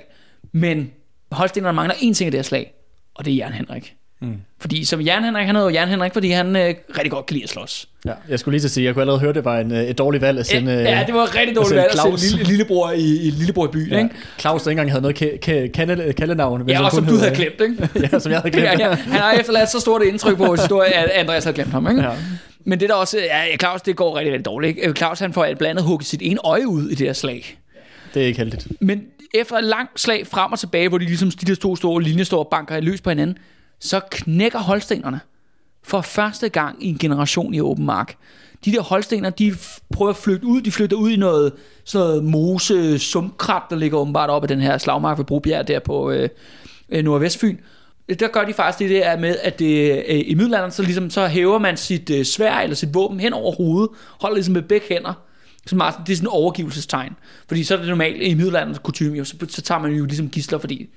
Men holstenerne mangler en ting af det her slag, og det er Jern Henrik. Mm. Fordi som Jern Henrik, han hedder jo Jern Henrik, fordi han øh, rigtig godt kan lide at slås. ja. Jeg skulle lige til at sige, jeg kunne allerede høre, det var en, øh, et dårligt valg at sende... øh, ja, det var et rigtig dårligt valg at Claus. sende lille, lillebror i, i lillebror i byen, Ja. ikke? Claus, der ikke engang havde noget ka- kalde- kaldenavn. Ja, og som du havde øh, glemt, ikke? ja, som jeg havde glemt. ja, ja. Han har efterladt så stort et indtryk på vores historie, at Andreas havde glemt ham, ikke? Ja. Men det der også, ja, Claus, det går rigtig, rigtig dårligt, ikke? Claus, han får blandt andet hugget sit ene øje ud i det her slag. Det er ikke heldigt. Men efter et langt slag frem og tilbage, hvor de ligesom de der to store linjer står og banker løs på hinanden, så knækker holstenerne for første gang i en generation i åben mark. De der holstener, de prøver at flygte ud. De flytter ud i noget, sådan noget mose sumkrat, der ligger åbenbart op af den her slagmark ved Brobjerg der på øh, øh Nordvestfyn. Der gør de faktisk det der med, at det, øh, i middelalderen, så, ligesom, så hæver man sit øh, svær eller sit våben hen over hovedet, holder ligesom med begge hænder, så meget, det er sådan en overgivelsestegn. Fordi så er det normalt i middelalderens kutume, så, så tager man jo ligesom gisler, fordi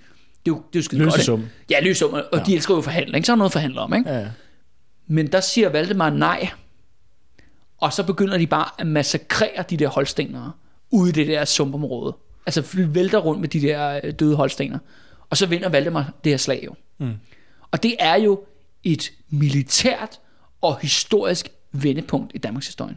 det er jo, det er jo skide godt. Ikke? Ja, løsesum, og ja. de elsker jo at forhandle, ikke? Så er noget at forhandle om, ikke? Ja. Men der siger Valdemar nej. Og så begynder de bare at massakrere de der holstenere ude i det der sumpområde. Altså vælter rundt med de der øh, døde holstener. Og så vinder Valdemar det her slag jo. Mm. Og det er jo et militært og historisk vendepunkt i Danmarks historie.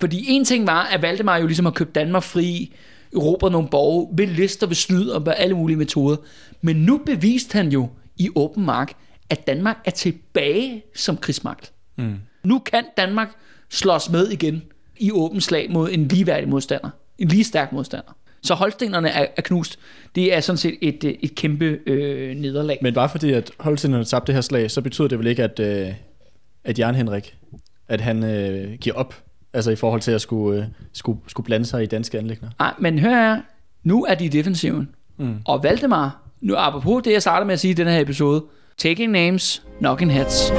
Fordi en ting var, at Valdemar jo ligesom har købt Danmark fri, erobret nogle borge, ved lister, ved snyd og med alle mulige metoder. Men nu beviste han jo i åben mark, at Danmark er tilbage som krigsmagt. Mm. Nu kan Danmark slås med igen i åben slag mod en ligeværdig modstander. En lige stærk modstander. Så holstenerne er, er knust. Det er sådan set et, øh, et kæmpe øh, nederlag. Men bare fordi, at Holstenerne tabte det her slag, så betyder det vel ikke, at, øh, at Jan Henrik, at han øh, giver op, altså i forhold til at skulle, øh, skulle, skulle blande sig i danske anlægner. Nej, men hør her. Nu er de i defensiven. Mm. Og Valdemar, nu apropos det, jeg startede med at sige i den her episode. Taking names, knocking heads.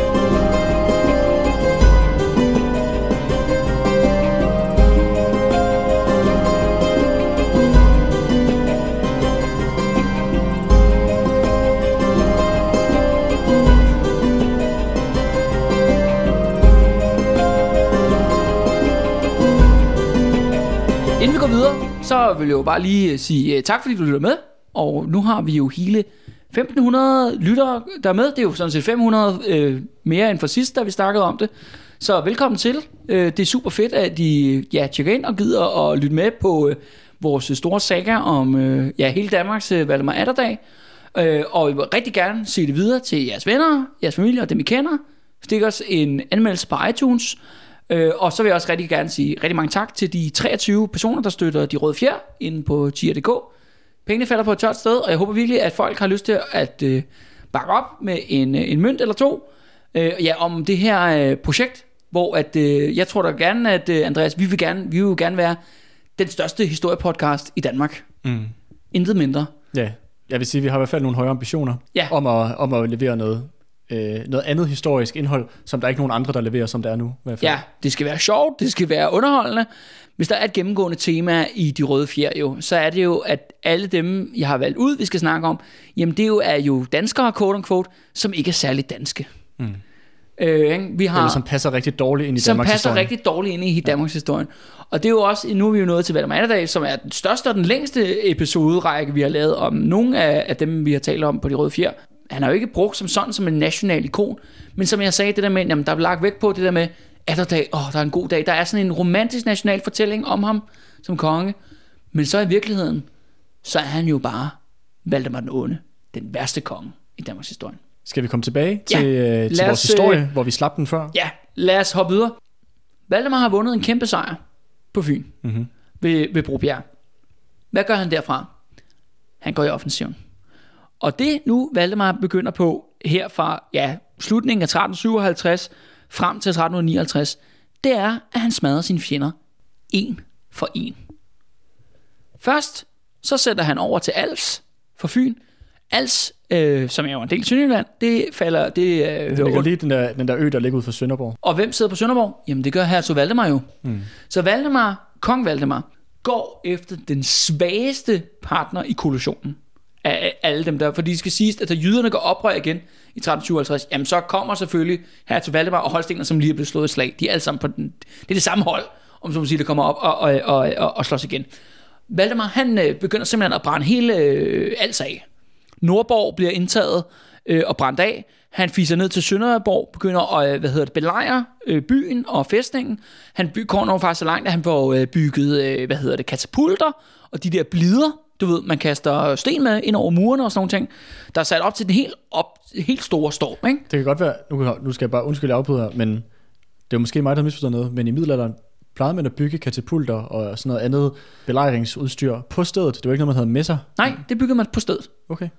Inden vi går videre, så vil jeg jo bare lige øh, sige øh, tak, fordi du lytter med. Og nu har vi jo hele 1500 lyttere der er med. Det er jo sådan set 500 øh, mere end for sidst, da vi snakkede om det. Så velkommen til. Øh, det er super fedt, at I ja, tjekker ind og gider at lytte med på øh, vores store saga om øh, ja, hele Danmarks øh, Valdemar Atterdag. Øh, og I vil rigtig gerne se det videre til jeres venner, jeres familie og dem I kender. Stik os en anmeldelse på iTunes. Øh, og så vil jeg også rigtig gerne sige rigtig mange tak til de 23 personer, der støtter De Røde Fjer inde på tier.dk. Pengene falder på et tørt sted, og jeg håber virkelig, at folk har lyst til at øh, bakke op med en, øh, en mønt eller to øh, ja, om det her øh, projekt, hvor at, øh, jeg tror da gerne, at øh, Andreas, vi vil gerne, vi vil gerne være den største historiepodcast i Danmark. Mm. Intet mindre. Ja, jeg vil sige, at vi har i hvert fald nogle højere ambitioner Ja. om, at, om at levere noget, øh, noget andet historisk indhold, som der er ikke nogen andre, der leverer, som der er nu. I hvert fald. Ja, det skal være sjovt, det skal være underholdende. Hvis der er et gennemgående tema i De Røde Fjer jo, så er det jo, at alle dem, jeg har valgt ud, vi skal snakke om, jamen det jo er jo danskere, quote unquote, som ikke er særligt danske. Mm. Øh, ikke? vi har, Eller som passer rigtig dårligt ind i som Danmarks passer historie. rigtig dårligt ind i Danmarks historie. Og det er jo også, nu er vi jo nået til Valdemar Atterdag, som er den største og den længste episoderække, vi har lavet om nogle af, af dem, vi har talt om på De Røde Fjer. Han har jo ikke brugt som sådan som en national ikon, men som jeg sagde, det der med, jamen, der er lagt vægt på det der med, Atterdag, åh, der er en god dag. Der er sådan en romantisk national fortælling om ham som konge. Men så i virkeligheden, så er han jo bare Valdemar den Onde, den værste konge i Danmarks historie. Skal vi komme tilbage Ja. til, øh, til Lad vores os, historie, øh, hvor vi slap den før? Ja, lad os hoppe videre. Valdemar har vundet en kæmpe sejr på Fyn Mm-hmm. ved, ved Brobjerg. Hvad gør han derfra? Han går i offensiven. Og det nu Valdemar begynder på her fra ja, slutningen af 1357 frem til 1359, det er, at han smadrer sine fjender en for en. Først så sætter han over til Als for Fyn. Als, øh, som er jo en del af Sønderjylland, det falder, det øh, Det under lige den der, den der ø, der ligger ud for Sønderborg. og hvem sidder på Sønderborg? Jamen det gør hertug Valdemar jo. Mm. Så Valdemar, kong Valdemar, går efter den svageste partner i koalitionen af alle dem der. For de skal siges, at da jyderne går oprør igen i 1357, jamen så kommer selvfølgelig hertug Valdemar og Holstener, som lige er blevet slået i slag. De er alle sammen på den, det er det samme hold, om så man siger, der kommer op og, og, og, og, og slås igen. Valdemar, han øh, begynder simpelthen at brænde hele øh, alt af. Nordborg bliver indtaget øh, og brændt af. Han fiser ned til Sønderborg, begynder at øh, hvad hedder det, belejre øh, byen og fæstningen. Han by, kommer faktisk så langt, at han får øh, bygget øh, hvad hedder det, katapulter og de der blider, du ved, man kaster sten med ind over murene og sådan nogle ting, der er sat op til den helt, op, helt store storm. Ikke? Det kan godt være, nu, nu skal jeg bare undskylde afbryder men det er måske mig, der har misforstået noget, men i middelalderen plejede man at bygge katapulter og sådan noget andet belejringsudstyr på stedet. Det var ikke noget, man havde med sig. Nej, det bygger man på stedet. Okay.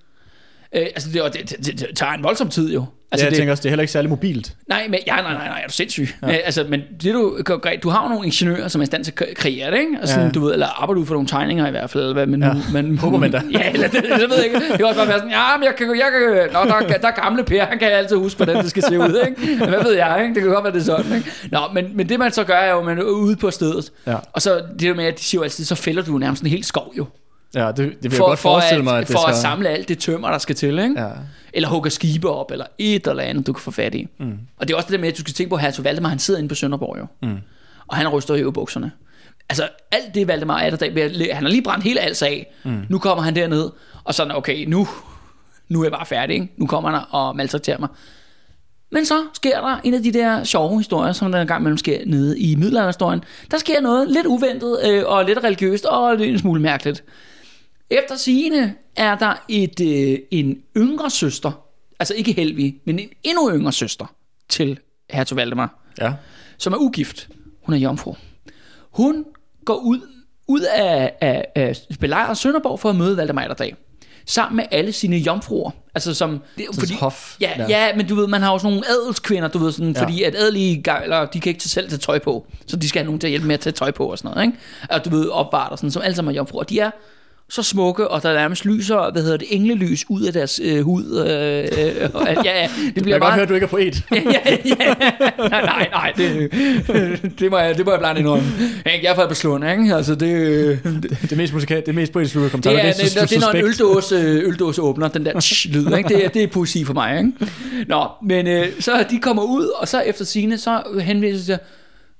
Øh, altså, det, det, det, det, tager en voldsom tid jo. Altså, Altså, jeg det, tænker også, det er heller ikke særlig mobilt. Nej, men, ja, nej, nej, nej, er du sindssyg? Ja. Øh, altså, men det du, du har jo nogle ingeniører, som er i stand til at kreere det, ikke? Og sådan, Ja. ja. du ved, eller arbejder du for nogle tegninger i hvert fald, eller hvad, men, Ja. ja. men Håber man da. Ja, eller det, det, ved jeg ikke. Det kan også bare være sådan, ja, men jeg kan, jeg kan, nå, der, er- der er gamle Per, han kan altid huske, hvordan det skal se ud, ikke? Hvad ved jeg, ikke? Det kan godt være, det er sådan, ikke? Nå, men, men det man så gør, er jo, at man er ude på stedet, Ja, og så det der med, at de siger jo altid, så fælder du nærmest en hel skov jo. Ja det, det vil jeg For, godt for, forestille at, mig, at det for skal... at samle alt det tømmer, der skal til, ikke? Ja. eller hugger skibe op, eller et eller andet, du kan få fat i. Mm. Og det er også det der med, at du skal tænke på, at Hertug Valdemar, han sidder inde på Sønderborg jo. Mm. Og han ryster i bukserne. Altså, alt det Valdemar er der, han har lige brændt hele alt af. Mm. Nu kommer han derned, og sådan, okay, nu, nu er jeg bare færdig, ikke? Nu kommer han og maltrakterer mig. Men så sker der en af de der sjove historier, som der engang mellem sker nede i middelalderhistorien. Der sker noget lidt uventet øh, og lidt religiøst og lidt en smule mærkeligt. Efter sigende er der et, øh, en yngre søster, altså ikke Helvig, men en endnu yngre søster til hertug Valdemar, ja. som er ugift. Hun er jomfru. Hun går ud, ud af, af, af belejret Sønderborg for at møde Valdemar Atterdag. Sammen med alle sine jomfruer. Altså som... Det, Sådan et hof. Ja, der. ja, men du ved, man har sådan nogle adelskvinder, du ved, sådan, Ja. ja. fordi at adelige gejler, de kan ikke til selv tage tøj på, så de skal have nogen til at hjælpe med at tage tøj på og sådan noget, ikke? Og du ved, opvart og sådan, som alle sammen er jomfruer. De er så smukke, og der nærmest lyser, hvad hedder det, englelys ud af deres øh, hud. Øh, øh, og, ja, ja, det Jeg bliver kan godt høre, bare... at du ikke er poet. ja, ja, nej, nej, nej, det, det, må jeg, det må jeg blande indrømme. Jeg er fra Beslund, ikke? Altså, det, det, Det mest, musikal, det mest poetiske, du kan komme til. det, er, det, det, det, det er når en øldåse, øh, øldåse åbner, den der tsh, lyd, ikke? Det, er- det er poesi for mig, ikke? Nå, men øh, så de kommer ud, og så efter sine så henviser de til,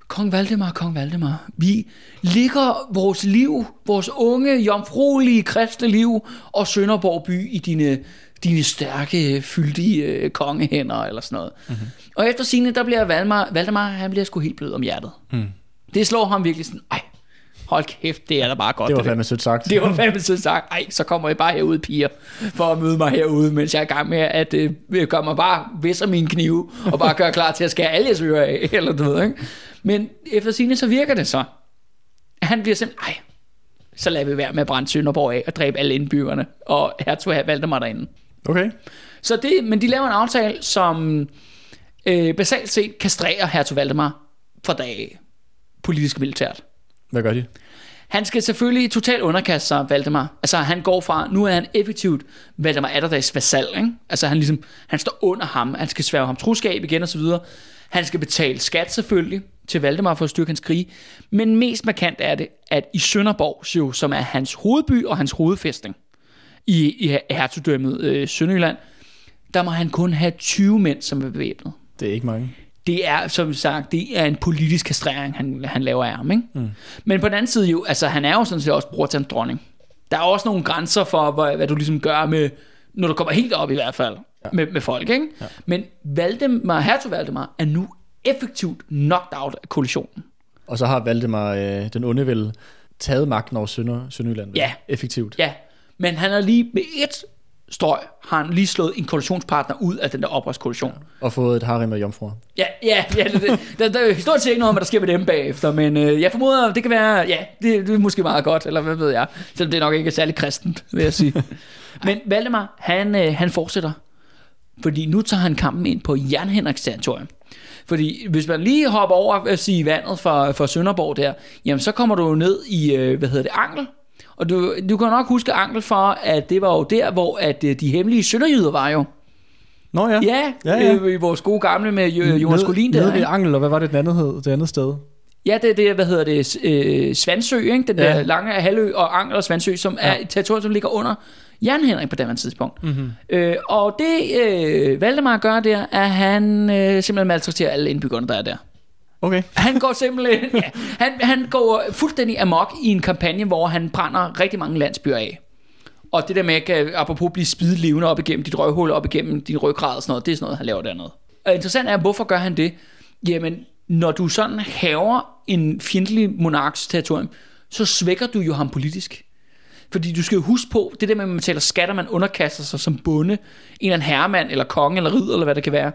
Kong Valdemar, Kong Valdemar, vi ligger vores liv, vores unge, jomfruelige kristne liv og Sønderborg by i dine, dine stærke, fyldige øh, kongehænder eller sådan noget. Mm-hmm. Og efter sine der bliver Valdemar, Valdemar, han bliver sgu helt blød om hjertet. Mm. Det slår ham virkelig sådan, ej, hold kæft, det er da bare godt. Det var der." fandme sødt sagt. Det var fandme så sagt, ej, så kommer I bare herude, piger, for at møde mig herude, mens jeg er i gang med at øh, gøre mig bare visser mine knive, og bare gøre klar til at skære alle jeres ører af, eller du ved, ikke? Men efter sine så virker det så. Han bliver simpelthen, ej, så lader vi være med at brænde Sønderborg af, og dræbe alle indbyggerne, og hertug Valdemar derinde. Okay. Så det, men de laver en aftale, som øh, basalt set kastrerer hertug Valdemar fra dag politisk militært. Hvad gør de? Han skal selvfølgelig totalt underkaste sig Valdemar. Altså han går fra, nu er han effektivt Valdemar Atterdags vasal, ikke? Altså han ligesom, han står under ham, han skal sværge ham troskab igen og så videre. Han skal betale skat selvfølgelig til Valdemar for at styrke hans krige. Men mest markant er det, at i Sønderborg, jo, som er hans hovedby og hans hovedfæstning i, i hertugdømmet øh, Sønderjylland, der må han kun have 20 mænd, som er bevæbnet. Det er ikke mange. Det er, som sagt, det er en politisk kastrering, han, han laver af ham. Ikke? Mm. Men på den anden side jo, altså han er jo sådan set også bror til en dronning. Der er også nogle grænser for, hvad, hvad du ligesom gør med, når du kommer helt op i hvert fald, ja. med, med folk. Ikke? Ja. Men Valdemar, hertug Valdemar, er nu effektivt knocked out af koalitionen. Og så har Valdemar øh, den onde vel taget magten over Sønder, Sønderjylland. Ja. Effektivt. Ja, men han er lige med et strøg har han lige slået en koalitionspartner ud af den der oprørskoalition. Ja. Og fået et harem af jomfruer. Ja, ja, ja det, det, der, der er stort set ikke noget om, hvad der sker med dem bagefter, men øh, jeg formoder, det kan være, ja, det, det er måske meget godt, eller hvad ved jeg, selvom det nok ikke er særlig kristent, vil jeg sige. men Valdemar, han, øh, han fortsætter, fordi nu tager han kampen ind på Jernhenriks territorium. Fordi hvis man lige hopper over at sige vandet fra, fra Sønderborg der, jamen så kommer du jo ned i, øh, hvad hedder det, Angel. Og du, du kan nok huske Angel for, at det var jo der, hvor at øh, de hemmelige sønderjyder var jo. Nå ja. Ja, Ja, ja. Øh, vores gode gamle med øh, Jonas Collin der. Nede ved? Angel, og hvad var det, den andet hed? Det andet sted? Ja, det er det, hvad hedder det, øh, Svansø, ikke? den der Ja. lange halvø, og Angel og Svansø, som. Ja. er et territorium, som ligger under Jernhenrik på det tidspunkt. Mm-hmm. Øh, og det øh, Valdemar gør der, er, at han øh, simpelthen maltrakterer alle indbyggerne, der er der. Okay. Han går simpelthen, ja, han, han går fuldstændig amok i en kampagne, hvor han brænder rigtig mange landsbyer af. Og det der med, at apropos blive spidet levende op igennem dit røvhul, op igennem din ryggrad og sådan noget, det er sådan noget, han laver dernede. Og interessant er, hvorfor gør han det? Jamen, når du sådan haver en fjendtlig monarks territorium, så svækker du jo ham politisk. Fordi du skal jo huske på, det der med, at man betaler skatter, man underkaster sig som bonde, en eller anden herremand, eller konge, eller ridder, eller hvad det kan være,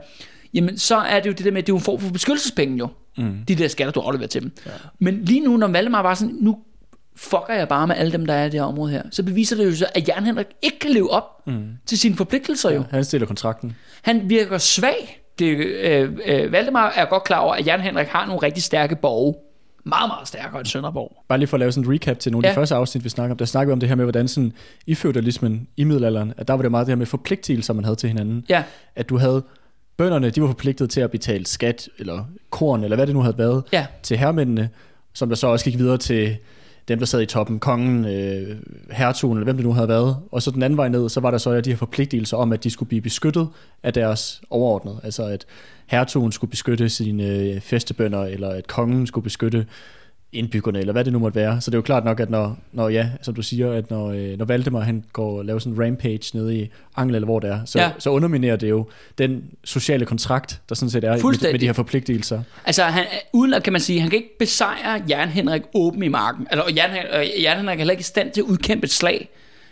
jamen så er det jo det der med, at det er en form for beskyttelsespenge jo, mm. de der skatter, du afleverer til dem. Ja. Men lige nu, når Valdemar var sådan, nu fucker jeg bare med alle dem, der er i det her område her, så beviser det jo så, at Jan Henrik ikke kan leve op mm. til sine forpligtelser jo. Han stiller kontrakten. Han virker svag. Det, øh, øh, Valdemar er godt klar over, at Jan Henrik har nogle rigtig stærke borge. Meget, meget stærkere end Sønderborg. Bare lige for at lave sådan en recap til nogle af Ja. de første afsnit, vi snakker om. Der snakker vi om det her med, hvordan sådan i feudalismen i middelalderen, at der var det meget det her med forpligtelser, man havde til hinanden. Ja, At du havde bønderne, de var forpligtet til at betale skat, eller korn, eller hvad det nu havde været, ja, til hermændene, som der så også gik videre til dem, der sad i toppen, kongen, øh, hertugen, eller hvem det nu havde været. Og så den anden vej ned, så var der så de her forpligtelser om, at de skulle blive beskyttet af deres overordnede. Altså at hertugen skulle beskytte sine øh, festebønder, eller at kongen skulle beskytte indbyggerne, eller hvad det nu måtte være. Så det er jo klart nok, at når, når ja, som du siger, at når, øh, når Valdemar han går og laver sådan en rampage nede i Angel, eller hvor det er, så, Ja. så underminerer det jo den sociale kontrakt, der sådan set er med, med de her forpligtelser. Altså, han, uden at kan man sige, han kan ikke besejre Jan Henrik åben i marken. Altså, Jan, øh, Jan Henrik er heller ikke i stand til at udkæmpe et slag.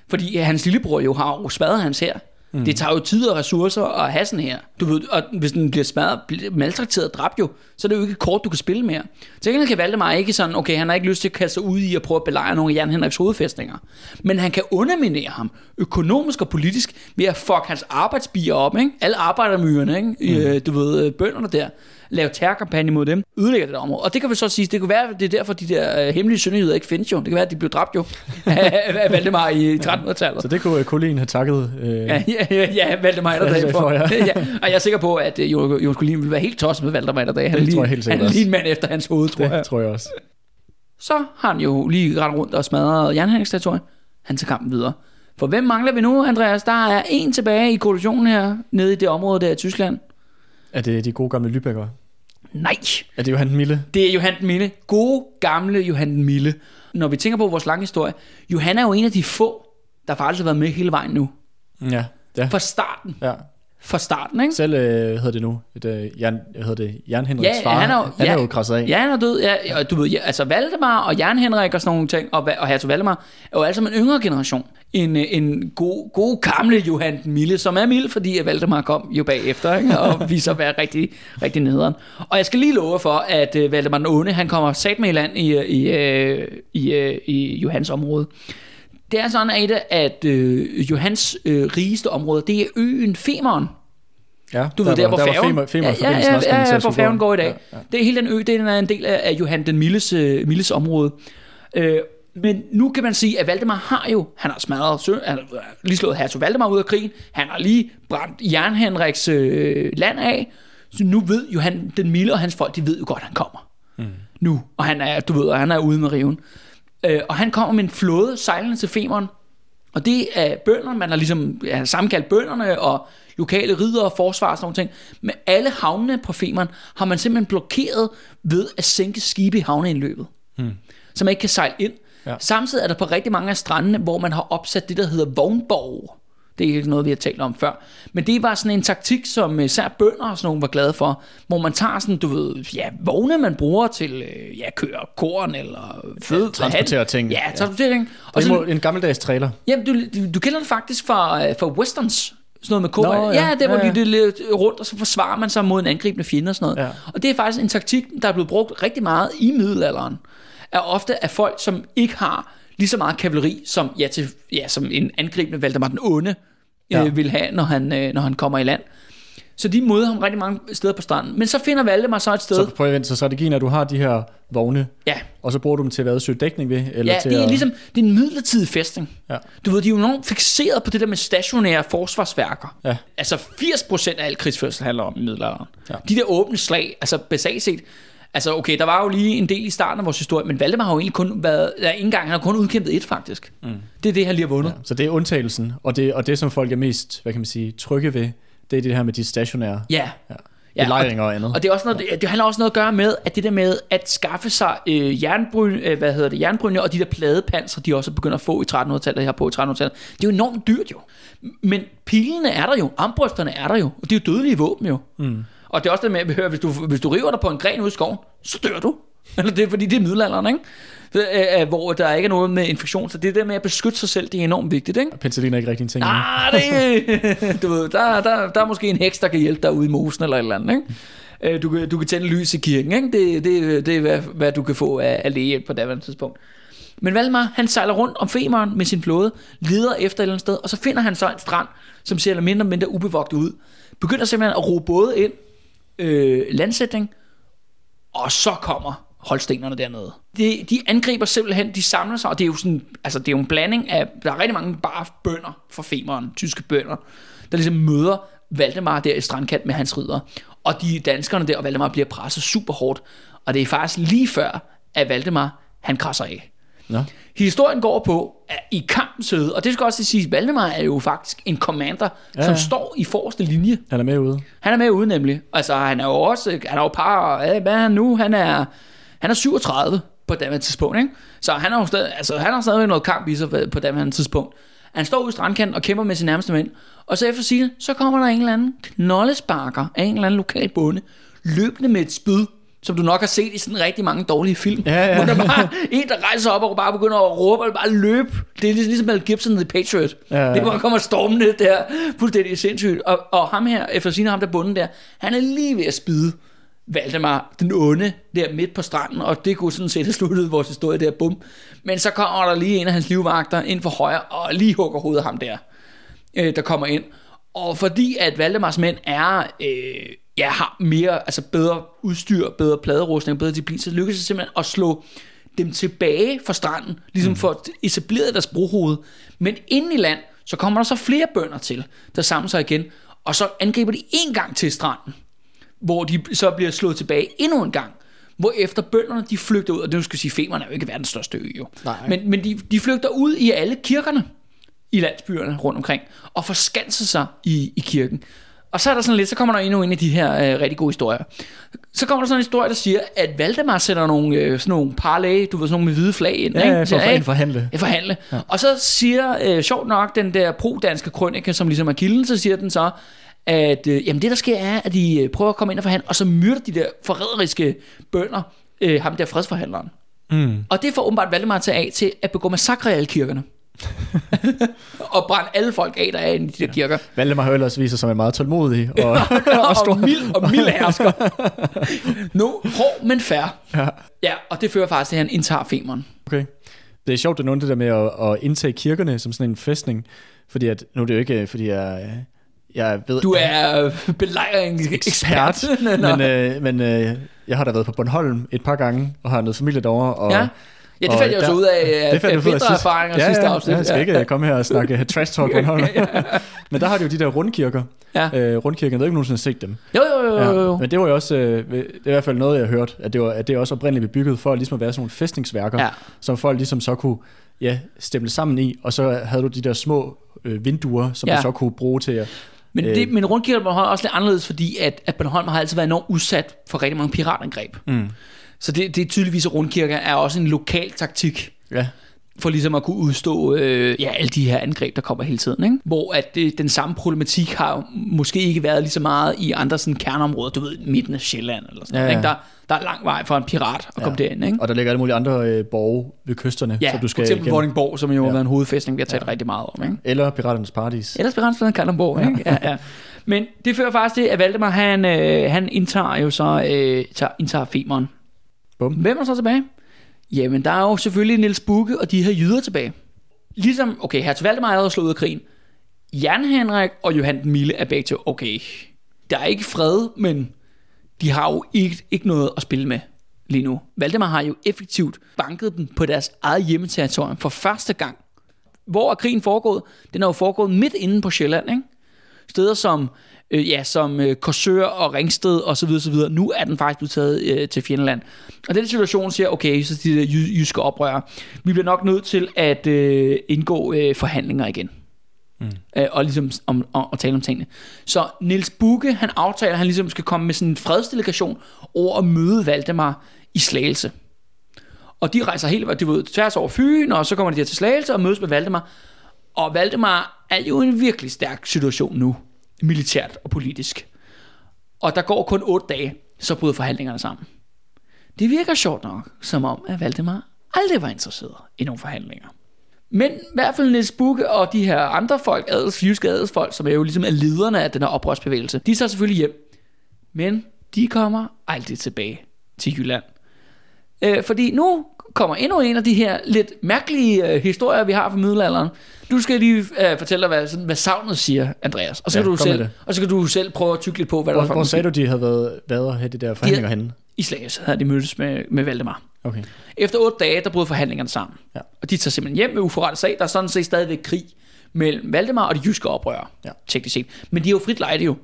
Fordi hans lillebror jo har jo smadret hans her. Mm. Det tager jo tid og ressourcer at have sådan her. Du ved, og hvis den bliver smadret, maltrakteret og dræbt jo, så er det jo ikke et kort, du kan spille mere. Til gengæld kan Valdemar ikke sådan, okay, han har ikke lyst til at kaste sig ud i at prøve at belejre nogle af Jan Henriks hovedfæstninger. Men han kan underminere ham økonomisk og politisk ved at fuck hans arbejdsbier op, ikke? Alle arbejdermyrerne, ikke? Mm. Øh, du ved, øh, bønderne der lave terrorkampagne mod dem, ødelægger det der område. Og det kan vi så sige, det kunne være, det er derfor, de der øh, hemmelige sønderjyder ikke findes jo. Det kan være, at de blev dræbt jo af Valdemar i 1300-tallet. Så det kunne Colin have takket øh, Ja, ja, ja, Valdemar Atterdag Ja, for. ja. ja. Og jeg er sikker på, at øh, Collin ville være helt tosset med Valdemar Atterdag. Han, Det er tror lige, jeg helt sikkert han er lige en mand efter hans hoved, tror det, jeg. tror jeg også. Så har han jo lige rendt rundt og smadret territorium. Han tager kampen videre. For hvem mangler vi nu, Andreas? Der er en tilbage i koalitionen her, nede i det område der i Tyskland. Er det de gode gamle Lübecker? Nej, Er det Johan Mille? det er Johan Mille. God gamle Johan Mille. Når vi tænker på vores lange historie, Johan er jo en af de få, der faktisk har været med hele vejen nu. Ja. Ja. Fra starten. ja. Fra starten, ikke? Selv, øh, hvad hedder det nu? Et, øh, Jan, hvad hedder det? Jan Henriks Ja, far. han er jo- han ja. er jo krasset af. Ja, han er død. Ja, og du ved, ja, altså Valdemar og Jan Henrik og sådan nogle ting, og, og Hertug Valdemar, er jo sammen en yngre generation. En, øh, en god, god gamle Johan Mille, som er mild, fordi at Valdemar kom jo bagefter, ikke? og viser at være rigtig, rigtig nederen. Og jeg skal lige love for, at øh, Valdemar den Onde, han kommer sat med i land i, øh, i, øh, i, øh, i Johans område. Det er sådan, at, at øh, Johans øh, rigeste område, det er øen Femern. Ja, Du ved, der, hvor der færgen, var Femern, ja, ja, ja, også, ja, ja, hvor færgen går i dag. Ja, ja. Det er hele den ø, det er en del af, af Johan den Milles, øh, Milles område. Øh, men nu kan man sige, at Valdemar har jo, han har smadret, sø, han har lige slået Hertug Valdemar ud af krigen, han har lige brændt Jern Henriks øh, land af, så nu ved Johan den Milde og hans folk, de ved jo godt, at han kommer. Mm. Nu, og han er, du ved, han er ude med riven. Øh, og han kommer med en flåde sejlende til Femern, og det er bønderne, man har ligesom ja, sammenkaldt bønderne og lokale ridere og forsvar og sådan nogle ting. Men alle havnene på Femern har man simpelthen blokeret ved at sænke skibe i havneindløbet. Hmm. Så man ikke kan sejle ind. Ja. Samtidig er der på rigtig mange af strandene, hvor man har opsat det, der hedder vognborg. Det er ikke noget, vi har talt om før. Men det var sådan en taktik, som især bønder og sådan nogle var glade for, hvor man tager sådan, du ved, ja, vogne, man bruger til, øh, ja, køre korn eller fød. transportere ting. Ja, transportere ting. Og Og så, så, en gammeldags trailer. jamen, du, du, kender det faktisk fra, øh, fra westerns. Sådan noget med kobra. Nå, ja, ja. ja, der hvor Ja, ja, ja. de det lidt rundt, og så forsvarer man sig mod en angribende fjende og sådan noget. Ja. Og det er faktisk en taktik, der er blevet brugt rigtig meget i middelalderen. Er ofte af folk, som ikke har lige så meget kavaleri, som, ja, til, ja, som en angribende Valdemar den Onde Ja. øh, vil have, når han, øh, når han kommer i land. Så de møder ham rigtig mange steder på stranden. Men så finder Valdemar så et sted. Så prøv at vente, så strategien er, at du har de her vogne, ja, og så bruger du dem til hvad? Søge dækning ved? Eller ja til det er at, ligesom det er en midlertidig fæstning. Ja. Du ved, de er jo enormt fixeret på det der med stationære forsvarsværker. Ja. Altså 80% af al krigsførsel handler om i middelalderen. Ja. De der åbne slag, altså basalt set, altså okay, der var jo lige en del i starten af vores historie, men Valdemar har jo egentlig kun været, ja, ikke engang, han har kun udkæmpet et faktisk. Mm. Det er det, han lige har vundet. Ja, så det er undtagelsen, og det, og det som folk er mest, hvad kan man sige, trygge ved, det er det her med de stationære Ja. ja. Ja, belejringer og andet. Og det, er også noget, det, det handler også noget at gøre med, at det der med at skaffe sig øh, jernbryn, øh, hvad hedder det, jernbrynje og de der pladepanser, de også begynder at få i 1300-tallet, her på i 1300-tallet, det er jo enormt dyrt jo. Men pilene er der jo, armbrysterne er der jo, og det er jo dødelige våben jo. Mm. Og det er også det med, at hvis du, hvis du river dig på en gren ude i skoven, så dør du. Eller det er fordi, det er middelalderen, ikke? Øh, øh, hvor der ikke er noget med infektion, så det der med at beskytte sig selv, det er enormt vigtigt, ikke? Penicillin er ikke rigtig en ting. Ah, det, du ved, der, der, der er måske en heks, der kan hjælpe dig ude i mosen eller et eller andet, ikke? Øh, Du kan, du kan tænde lys i kirken, ikke? Det, det, det er, hvad, hvad du kan få af, af lægehjælp på daværende tidspunkt. Men Valdemar, han sejler rundt om Femeren med sin flåde, leder efter et eller andet sted, og så finder han så en strand, som ser mindre og mindre ubevogtet ud. Begynder simpelthen at ro både ind, øh, landsætning, og så kommer holstenerne dernede. De, de angriber simpelthen, de samler sig, og det er jo sådan, altså det er jo en blanding af, der er rigtig mange bare bønder fra Femeren, tyske bønder, der ligesom møder Valdemar der i strandkant med hans ridder. Og de danskerne der, og Valdemar bliver presset super hårdt. Og det er faktisk lige før, at Valdemar, han krasser af. Nå. Historien går på, at i kampens hede, og det skal også sige, at Valdemar er jo faktisk en commander, ja, Ja, som ja. står i forreste linje. Han er med ude. Han er med ude nemlig. Altså, han er jo også, han er jo par, ja, hvad er han nu? Han er, han er 37 på det tidspunkt, ikke? Så han har jo stadig, altså, han har stadig noget kamp i sig på det tidspunkt. Han står ude i strandkanten og kæmper med sin nærmeste mænd. Og så efter sige, så kommer der en eller anden knoldesparker af en eller anden lokal bonde, løbende med et spyd, som du nok har set i sådan rigtig mange dårlige film. Ja, ja. Hvor der bare en, der rejser op og bare begynder at råbe og bare løbe. Det er ligesom, ligesom Mel Gibson i The Patriot. Ja, ja. Det bare kommer stormende der. Fuldstændig sindssygt. Og, og ham her, efter sine ham der bunden der, han er lige ved at spide Valdemar, den onde, der midt på stranden, og det kunne sådan set have sluttet vores historie der, bum. Men så kommer der lige en af hans livvagter ind for højre, og lige hugger hovedet af ham der, øh, der kommer ind. Og fordi at Valdemars mænd er, øh, ja, har mere, altså bedre udstyr, bedre pladerustning, bedre disciplin, så lykkes det simpelthen at slå dem tilbage fra stranden, ligesom for at etablere deres brohoved. Men inde i land, så kommer der så flere bønder til, der samler sig igen, og så angriber de en gang til stranden hvor de så bliver slået tilbage endnu en gang. Hvor efter bønderne, de flygter ud, og det skal sige, Femern er jo ikke verdens største ø jo. Nej. Men, men de, de flygter ud i alle kirkerne i landsbyerne rundt omkring, og forskanser sig i, i kirken. Og så er der sådan lidt, så kommer der endnu en af de her øh, rigtig gode historier. Så kommer der sådan en historie, der siger, at Valdemar sætter nogle, øh, sådan nogle parley, du ved, sådan nogle med hvide flag ind. Ja, ikke? ja, for "Hey, forhandle. Ja, forhandle. Ja. Og så siger, øh, sjovt nok, den der pro-danske krønike, som ligesom er kilden, så siger den så, at øh, jamen det der sker er, at de øh, prøver at komme ind og forhandle, og så myrder de der forræderiske bønder, øh, ham der fredsforhandleren. Mm. Og det får åbenbart Valdemar til af til at begå massakre i alle kirkerne. og brænde alle folk af, der er inde i de der kirker. Valdemar har ellers viser sig som en meget tålmodig og, og, stor. og, mild, og mild hersker. nu, hård, men fair. Ja, Ja, og det fører faktisk til, at han indtager femeren. okay. Det er sjovt, at nogen det der med at, at indtage kirkerne som sådan en fæstning, fordi at, nu er det jo ikke, fordi jeg, jeg ved... Du er øh, belejringsekspert. men, øh, men øh, jeg har da været på Bornholm et par gange, og har noget familie derovre. Og, ja. Ja, det og fandt jeg jo så ud af, det fandt af af bedre erfaringer ja, sidste ja, afsnit. Ja, jeg skal ikke komme her og snakke trash talk Bornholm. Men der har de jo de der rundkirker. Ja. Øh, rundkirken, jeg ved ikke, om nogensinde har set dem. Jo, jo, jo, jo, jo. Men det var jo også, øh, det er i hvert fald noget, jeg har hørt, at det, var, at det også oprindeligt blev bygget for ligesom at være sådan nogle fæstningsværker, Ja. som folk ligesom så kunne ja, stemple sammen i, og så havde du de der små øh, vinduer, som Ja. du så kunne bruge til at... Men, Øh. det, men rundkirken på Bornholm er også lidt anderledes, fordi at, at Bornholm har altid været enormt udsat for rigtig mange piratangreb. Mm. Så det, det er tydeligvis, at rundkirker er også en lokal taktik. Ja, for ligesom at kunne udstå øh, ja, alle de her angreb, der kommer hele tiden. Ikke? Hvor at det, den samme problematik har måske ikke været lige så meget i andre sådan, kerneområder, du ved, midten af Sjælland eller sådan Ja, ja. Ikke? Der, der er lang vej for en pirat at ja. komme derind. Ikke? Og der ligger alle mulige andre øh, borge ved kysterne, Ja, så du for skal eksempel igennem. Vordingborg, som jo har Ja. været en hovedfæstning, vi har talt ja. rigtig meget om. Ikke? Eller Piraternes Paradis. Ellers bliver han Kalundborg, ikke? Ja, ja. Men det fører faktisk til, at Valdemar, han, øh, han indtager jo så, øh, tager, indtager Femeren. Bum. Hvem er så tilbage? Jamen, der er jo selvfølgelig Niels Bukke og de her jyder tilbage. Ligesom, okay, her til Valdemar er slået ud af krigen. Jan Henrik og Johan den Mille er begge til, okay, der er ikke fred, men de har jo ikke, ikke noget at spille med lige nu. Valdemar har jo effektivt banket dem på deres eget hjemmeterritorium for første gang. Hvor er krigen foregået? Den er jo foregået midt inde på Sjælland, ikke? Steder som, øh, ja, som øh, Korsør og Ringsted og så videre, så videre. Nu er den faktisk blevet taget øh, til Fjendeland. Og den situation siger, okay, så de der jy- jyske oprørere, vi bliver nok nødt til at øh, indgå øh, forhandlinger igen. Mm. Øh, og ligesom om, om, at tale om tingene. Så Niels Bukke, han aftaler, at han ligesom skal komme med sådan en fredsdelegation over at møde Valdemar i Slagelse. Og de rejser helt de ved, tværs over Fyn, og så kommer de her til Slagelse og mødes med Valdemar. Og Valdemar er jo i en virkelig stærk situation nu, militært og politisk. Og der går kun otte dage, så bryder forhandlingerne sammen. Det virker sjovt nok, som om at Valdemar aldrig var interesseret i nogle forhandlinger. Men i hvert fald Niels Bukke og de her andre folk, adels, jyske adelsfolk, som er jo ligesom er lederne af den her oprørsbevægelse, de tager selvfølgelig hjem. Men de kommer aldrig tilbage til Jylland. Øh, fordi nu kommer endnu en af de her lidt mærkelige øh, historier, vi har fra middelalderen. Du skal lige øh, fortælle dig, hvad, sådan, hvad savnet siger, Andreas. Og så, Ja, kan du selv, og så kan du selv prøve at tykke lidt på, hvad der Hvor, er for hvor sagde du, de havde været, at have de der forhandlinger henne? I Slagelse havde de mødtes med, med Valdemar. Okay. Efter otte dage, der bryder forhandlingerne sammen. Ja. Og de tager simpelthen hjem med uforrettet sag. Der er sådan set stadigvæk krig mellem Valdemar og de jyske oprørere. Ja. Teknisk set. Men de er jo frit lejde jo.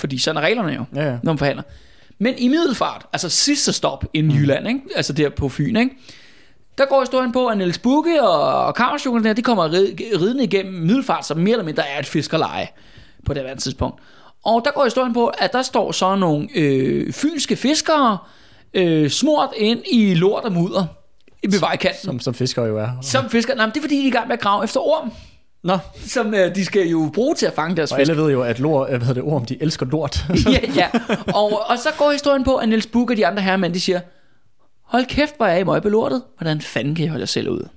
Fordi sådan er reglerne jo, Ja, ja. når man forhandler. Men i middelfart, altså sidste stop inden mm. Jylland, ikke? altså der på Fyn, ikke? der går historien på, at Niels Bukke og, og der, de kommer rid, ridende igennem middelfart, som mere eller mindre er et fiskerleje på det her tidspunkt. Og der går historien på, at der står så nogle øh, fynske fiskere, øh, smurt ind i lort og mudder ved vejkanten. Som, Som, fiskere jo er. som fisker, nej, men det er fordi, de er i gang med at grave efter orm, Nå, som øh, de skal jo bruge til at fange deres og fisk. alle ved jo, at lort, hvad hedder det ord, om de elsker lort. ja, ja. Og, og så går historien på, at Niels Buch og de andre herremænd, de siger, hold kæft, hvor er I møgbelortet. Hvordan fanden kan I holde jer selv ud?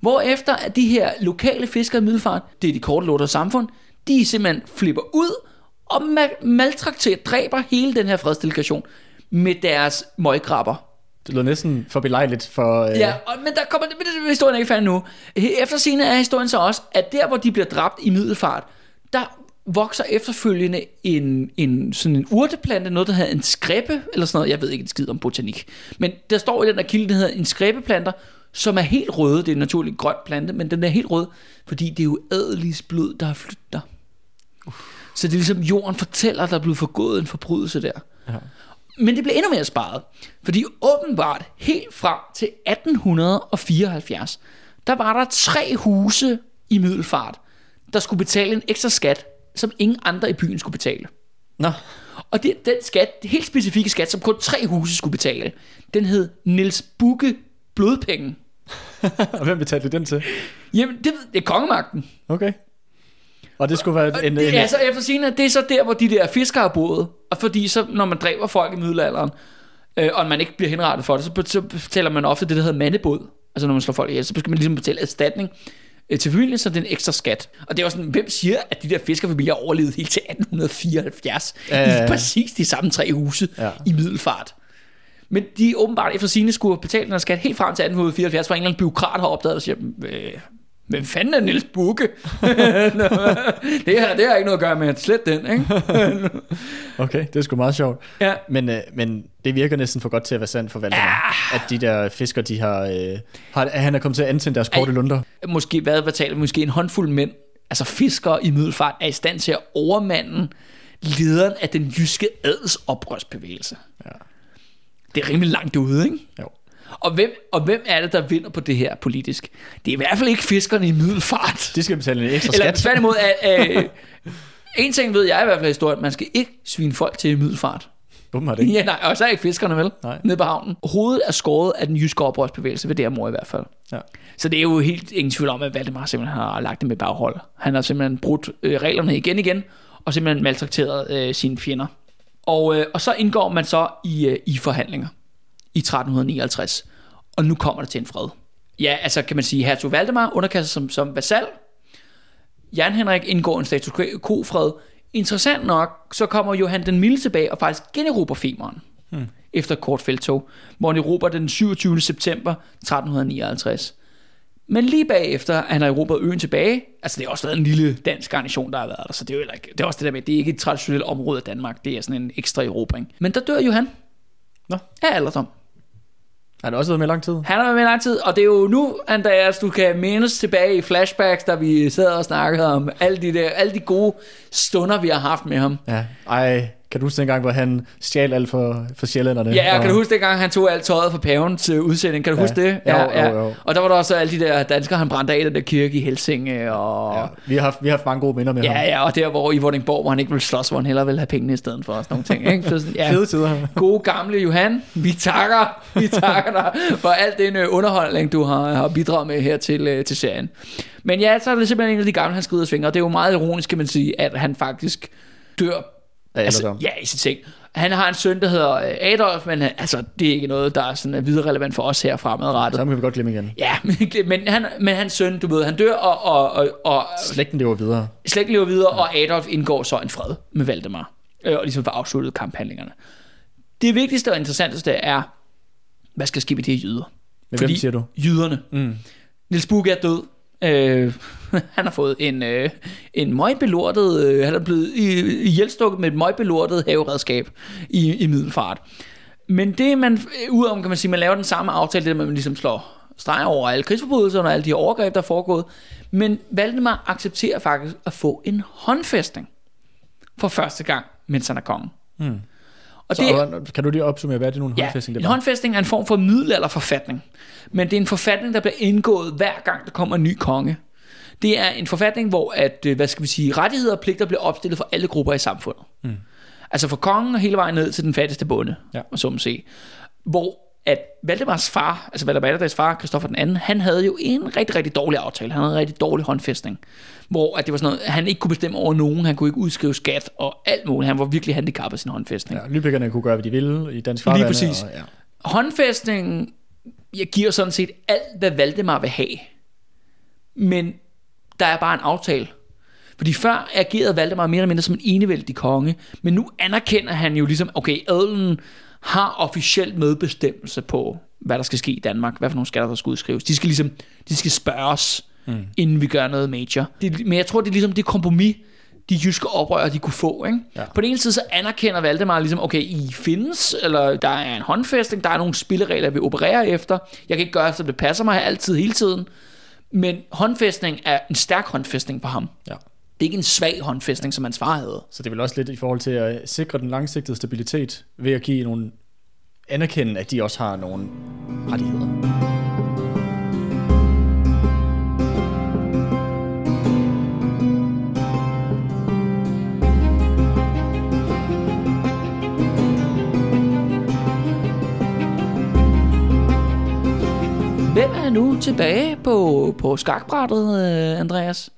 Hvorefter at de her lokale fiskere i Middelfart, det er de korte lortede samfund, de simpelthen flipper ud og ma- maltrakterer, dræber hele den her fredsdelegation med deres møgkrabber. Det lyder næsten for belejligt for... Øh, Ja, og, men der kommer men det historien er ikke færdig nu. Efter sine er historien så også, at der hvor de bliver dræbt i middelfart, der vokser efterfølgende en, en, sådan en urteplante, noget der hedder en skræppe, eller sådan noget, jeg ved ikke en skid om botanik. Men der står i den der kilde, der hedder en skræppeplanter, som er helt røde, det er en naturlig grøn plante, men den er helt rød, fordi det er jo adelis blod, der har flyttet. Så det er ligesom jorden fortæller, at der er blevet forgået en forbrydelse der. Ja. Men det blev endnu mere sparet, fordi åbenbart helt frem til 1874, der var der tre huse i Middelfart, der skulle betale en ekstra skat, som ingen andre i byen skulle betale. Nå, Og det, den skat, den helt specifikke skat, som kun tre huse skulle betale, den hed Niels Bukke Blodpenge. og hvem betalte den til? Jamen, det, det er kongemagten. Okay. Og det skulle være en... Det en er så efter sigende, det er så der, hvor de der fiskere har boet. Og fordi så, når man dræber folk i middelalderen, øh, og man ikke bliver henrettet for det, så, så betaler man ofte det, der hedder mandebod. Altså når man slår folk ihjel, så skal man ligesom betale erstatning øh, til familien, så det er en ekstra skat. Og det er jo sådan, hvem siger, at de der fiskerfamilier overlevede helt til 1874 Ja, ja, ja. i præcis de samme tre huse Ja. i middelfart. Men de åbenbart efter sine skulle betale den skat helt frem til 1874, hvor en eller anden byråkrat har opdaget og siger, øh, hvem fanden er Niels Bukke? det, her, det har ikke noget at gøre med, at slet den, ikke? Okay, det er sgu meget sjovt. Ja. Men, øh, men det virker næsten for godt til at være sandt for Valdemar. At de der fisker, de har, øh, har... at Han er kommet til at antænde deres korte lunder. Måske, hvad, hvad taler? Måske en håndfuld mænd, altså fiskere i middelfart, er i stand til at overmande lederen af den jyske adels oprørsbevægelse. Ja. Det er rimelig langt ude, ikke? Jo. Og hvem, og hvem er det, der vinder på det her politisk? Det er i hvert fald ikke fiskerne i middelfart. De skal betale en ekstra Eller skat. tværtimod, at, øh, en ting ved jeg i hvert fald i historien, man skal ikke svine folk til i middelfart. Åbenbart ikke. Ja, nej, og så er ikke fiskerne, vel? Nej. Nede på havnen. Hovedet er skåret af den jyske oprørsbevægelse ved det her mor i hvert fald. Ja. Så det er jo helt ingen tvivl om, at Valdemar simpelthen har lagt det med baghold. Han har simpelthen brudt øh, reglerne igen igen, og simpelthen maltrakteret øh, sine fjender. Og, øh, og så indgår man så i, øh, i forhandlinger i 1359. Og nu kommer det til en fred. Ja, altså kan man sige, hertug Valdemar underkaster som, som vasal. Jan Henrik indgår en status quo-fred. Interessant nok, så kommer Johan den Milde tilbage og faktisk generober Femeren. Hmm. Efter kort feltog, hvor han erobrer den 27. september 1359. Men lige bagefter, han har erobret øen tilbage, altså det har også været en lille dansk garnison, der har været der, så det er jo ikke, det er også det der med, det er ikke et traditionelt område af Danmark, det er sådan en ekstra erobring. Men der dør Johan Nå, af alderdom. har det også været med lang tid? Han har været med i lang tid, og det er jo nu, Andreas, du kan mindes tilbage i flashbacks, da vi sad og snakkede om alle de, der, alle de gode stunder, vi har haft med ham. Ja. Ej, kan du huske dengang, hvor han stjal alt for, for sjællænderne? Ja, og, kan du huske dengang, han tog alt tøjet fra paven til udsending? Kan du Ja. huske det? Jo, Ja, jo, jo. Og der var der også alle de der danskere, han brændte af den der kirke i Helsinge. Og... Ja, vi, har haft, vi har haft mange gode minder med Ja, ham. ja, og der hvor i Vordingborg, hvor han ikke ville slås, hvor han hellere ville have pengene i stedet for og sådan nogle ting. Ikke? Så sådan, ja, Fede tider. gode gamle Johan, vi takker, vi takker dig for alt den øh, underholdning, du har, har bidraget med her til, øh, til serien. Men ja, så er det simpelthen en af de gamle, han skrider svinger, og det er jo meget ironisk, kan man sige, at han faktisk dør Af altså, ja, i sit seng. Han har en søn, der hedder øh, Adolf, men han- altså, det er ikke noget, der er sådan er videre relevant for os her fremadrettet. Så kan vi godt glemme igen. Ja, men, men, han, men hans søn, du ved, han dør, og, og, og, og Slægten lever videre. slægten lever videre, og Adolf indgår så en fred med Valdemar, øh, og ligesom får afsluttet kamphandlingerne. Det vigtigste og interessanteste er, hvad skal ske med de her jyder? Men hvem siger du? Jyderne. Mm. Niels Bugge er død. Øh, han har fået en, øh, en møgbelortet, øh, han er blevet i- ihjelstukket med et møgbelortet haveredskab i, i middelfart. Men det man, udover kan man sige, man laver den samme aftale, det der man ligesom slår streg over alle krigsforbrydelser og alle de overgreb, der er foregået. Men Valdemar accepterer faktisk at få en håndfæstning for første gang, mens han er konge. Mm. Og Så, det, kan du lige opsummere, hvad er det nogle Ja, håndfæstning, det en var? håndfæstning er en form for middelalderforfatning. Men det er en forfatning, der bliver indgået hver gang, der kommer en ny konge. Det er en forfatning, hvor at, øh, hvad skal vi sige, rettigheder og pligter bliver opstillet for alle grupper i samfundet. Mm. Altså for kongen og hele vejen ned til den fattigste bonde, Ja. og så må se. Hvor at Valdemars far, altså Valdemar Atterdags far, Christoffer den anden, han havde jo en rigtig, rigtig dårlig aftale. Han havde en rigtig dårlig håndfæstning. Hvor at det var sådan noget, han ikke kunne bestemme over nogen, han kunne ikke udskrive skat og alt muligt. Han var virkelig handicappet af sin håndfæstning. Ja, Lübeckerne kunne gøre, hvad de ville i dansk Lige farvand. præcis. Og, ja. håndfæstningen jeg giver sådan set alt, hvad Valdemar vil have. Men der er bare en aftale. Fordi før agerede Valdemar mere eller mindre som en enevældig konge, men nu anerkender han jo ligesom, okay, adelen har officielt medbestemmelse på, hvad der skal ske i Danmark, hvad for nogle skatter, der skal udskrives. De skal ligesom, de skal spørges, mm. inden vi gør noget major. Det, men jeg tror, det er ligesom det kompromis, de jyske oprørere, de kunne få. Ikke? Ja. På den ene side, så anerkender Valdemar ligesom, okay, I findes, eller der er en håndfæstning, der er nogle spilleregler, vi opererer efter. Jeg kan ikke gøre, som det passer mig altid, hele tiden. Men håndfæstning er en stærk håndfæstning for ham. ja. Det er ikke en svag håndfæstning, som hans far havde. Så det er vel også lidt i forhold til at sikre den langsigtede stabilitet ved at give nogle anerkende, at de også har nogle rettigheder. Hvem er nu tilbage på, på skakbrættet, øh, Andreas?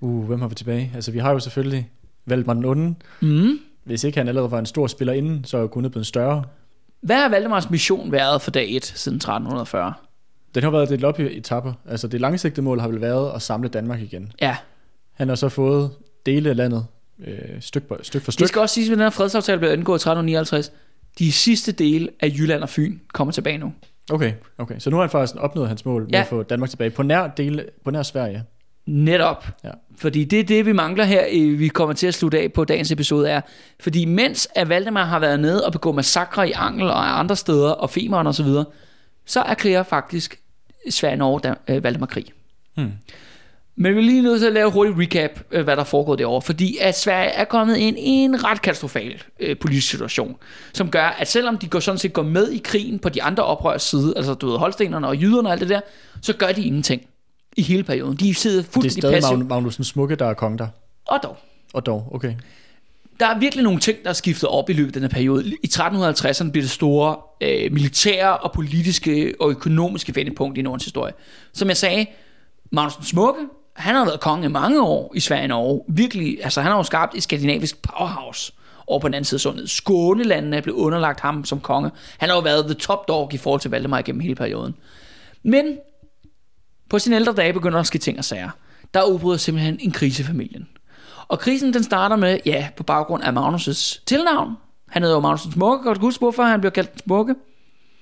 Uh, hvem har vi tilbage? Altså, vi har jo selvfølgelig Valdemar den onde. Mm. Hvis ikke han allerede var en stor spiller inden, så er kun blevet større. Hvad har Valdemars mission været for dag 1 siden 1340? Den har været delt op i etapper. Altså, det langsigtede mål har vel været at samle Danmark igen. Ja, Han har så fået dele af landet øh, styk, for, styk for det styk. skal også siges, at den her fredsaftale blev indgået i 1359. De sidste dele af Jylland og Fyn kommer tilbage nu. Okay, okay. Så nu har han faktisk opnået hans mål med Ja. at få Danmark tilbage på nær, dele, på nær Sverige. Netop. Ja. Fordi det er det, vi mangler her, vi kommer til at slutte af på dagens episode er, fordi mens at Valdemar har været nede og begå massakre i Angel og andre steder, og Femeren og så videre, så erklærer faktisk Sverige Norge Dan- øh, Valdemar krig. Hmm. Men vi er lige nødt til at lave et hurtigt recap, øh, hvad der er foregået derovre, fordi at Sverige er kommet ind i en ret katastrofal øh, politisk situation, som gør, at selvom de går sådan set går med i krigen på de andre oprørs side, altså du ved, holstenerne og jyderne og alt det der, så gør de ingenting i hele perioden. De sidder Det er fuldstændig stadig passivt. Magn- Smukke, der er konge der. Og dog. Og dog, okay. der er virkelig nogle ting, der er skiftet op i løbet af den her periode. I 1350'erne bliver det store øh, militære og politiske og økonomiske vendepunkt i Nordens historie. Som jeg sagde, Magnus den Smukke, han har været konge i mange år i Sverige og Norge. Virkelig, altså han har jo skabt et skandinavisk powerhouse over på den anden side af sundet. Skånelandene er blevet underlagt ham som konge. Han har jo været the top dog i forhold til Valdemar gennem hele perioden. Men på sine ældre dage begynder der at ske ting og sager. Der udbryder simpelthen en krise i familien. Og krisen den starter med, ja, på baggrund af Magnus' tilnavn. Han hedder jo Magnus den Smukke, godt huske hvorfor han bliver kaldt den Smukke.